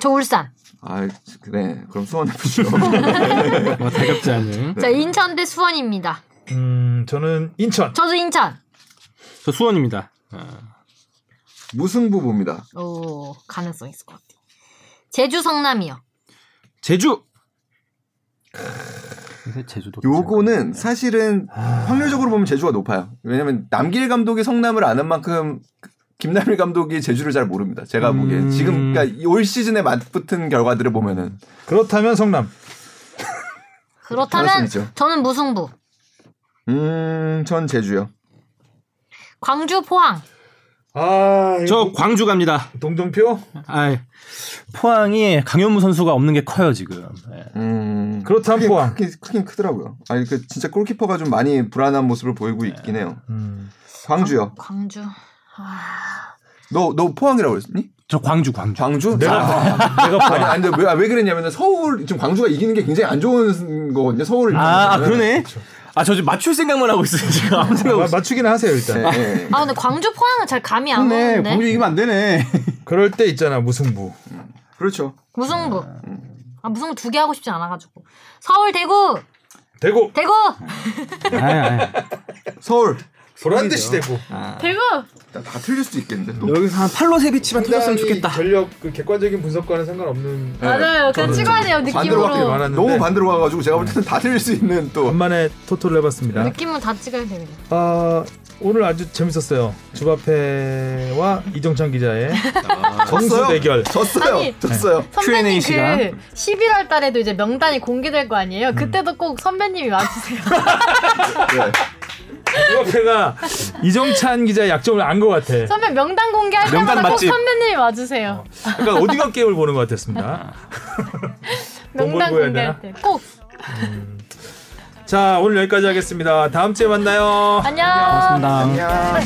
저 울산. 아 그래 그럼 수원 FC. 뭐 대ገብ지 않은. 자 인천 대 수원입니다. 음 저는 인천. 저도 인천. 저 수원입니다. 아, 무승부 봅니다. 오 가능성 있을 것 같아. 제주 성남이요. 제주. 제주도. 요거는 사실은 확률적으로 보면 제주가 높아요. 왜냐면 남길 감독이 성남을 아는 만큼 김남일 감독이 제주를 잘 모릅니다. 제가 음. 보기엔 지금 그러니까 이올 시즌에 맞붙은 결과들을 보면은 그렇다면 성남. 그렇다면. 저는 무승부. 음, 전 제주요. 광주 포항. 아, 저 광주 갑니다. 동정표? 아, 포항이 강현무 선수가 없는 게 커요 지금. 예. 음, 그렇다면 크긴, 포항. 크긴, 크긴 크더라고요. 아니 그 진짜 골키퍼가 좀 많이 불안한 모습을 보이고 있긴 해요. 음. 광주요. 광 주. 아, 너너 포항이라고 그랬니? 저 광주 광주. 광주? 내가 아, 내가 아니, 포항. 아니, 근데 왜, 왜 그랬냐면은 서울, 지금 광주가 이기는 게 굉장히 안 좋은 거거든요, 서울. 아, 아 그러네. 아 저 지금 맞출 생각만 하고 있어요 지금 아무 생각 마- 없어. 맞추기는 하세요 일단. 네, 네. 아 근데 광주 포항은 잘 감이 안. 오는데. 광주 이기면 안 되네. 그럴 때 있잖아 무승부. 그렇죠. 무승부. 아 무승부 두 개 하고 싶지 않아가지고. 서울 대구 대구 대구 아, 아, 서울. 보란 듯이 대구. 대구. 다, 다 틀릴 수도 있겠는데, 또. 여기서 한 팔로 세비치만 터졌으면 상당히 좋겠다. 전력 그 객관적인 분석과는 상관없는 맞아요. 그냥 찍어야 돼요 반대로 밖에 느낌으로. 많았는데 너무 반대로 가가지고 제가 볼 때는 다 틀릴 수 있는 또. 간만에 토토를 해봤습니다. 느낌으로 다 찍어야 됩니다. 아 오늘 아주 재밌었어요. 주바페와 이정찬 기자의 정수 졌어요. 대결. 졌어요. 아니. 졌어요. 선배님 Q&A 시간. 그 11월 달에도 이제 명단이 공개될 거 아니에요? 그때도 꼭 선배님이 와주세요. 네. 주바페가 이정찬 기자의 약점을 안 것 같아. 선배 명단 공개할 명단 때마다 꼭 맛집. 선배님이 와주세요. 약간 오디오 게임을 보는 것 같았습니다. 돈 명단 공개할 때 꼭. 자 오늘 여기까지 하겠습니다. 다음 주에 만나요. 안녕. 고맙습니다. 안녕.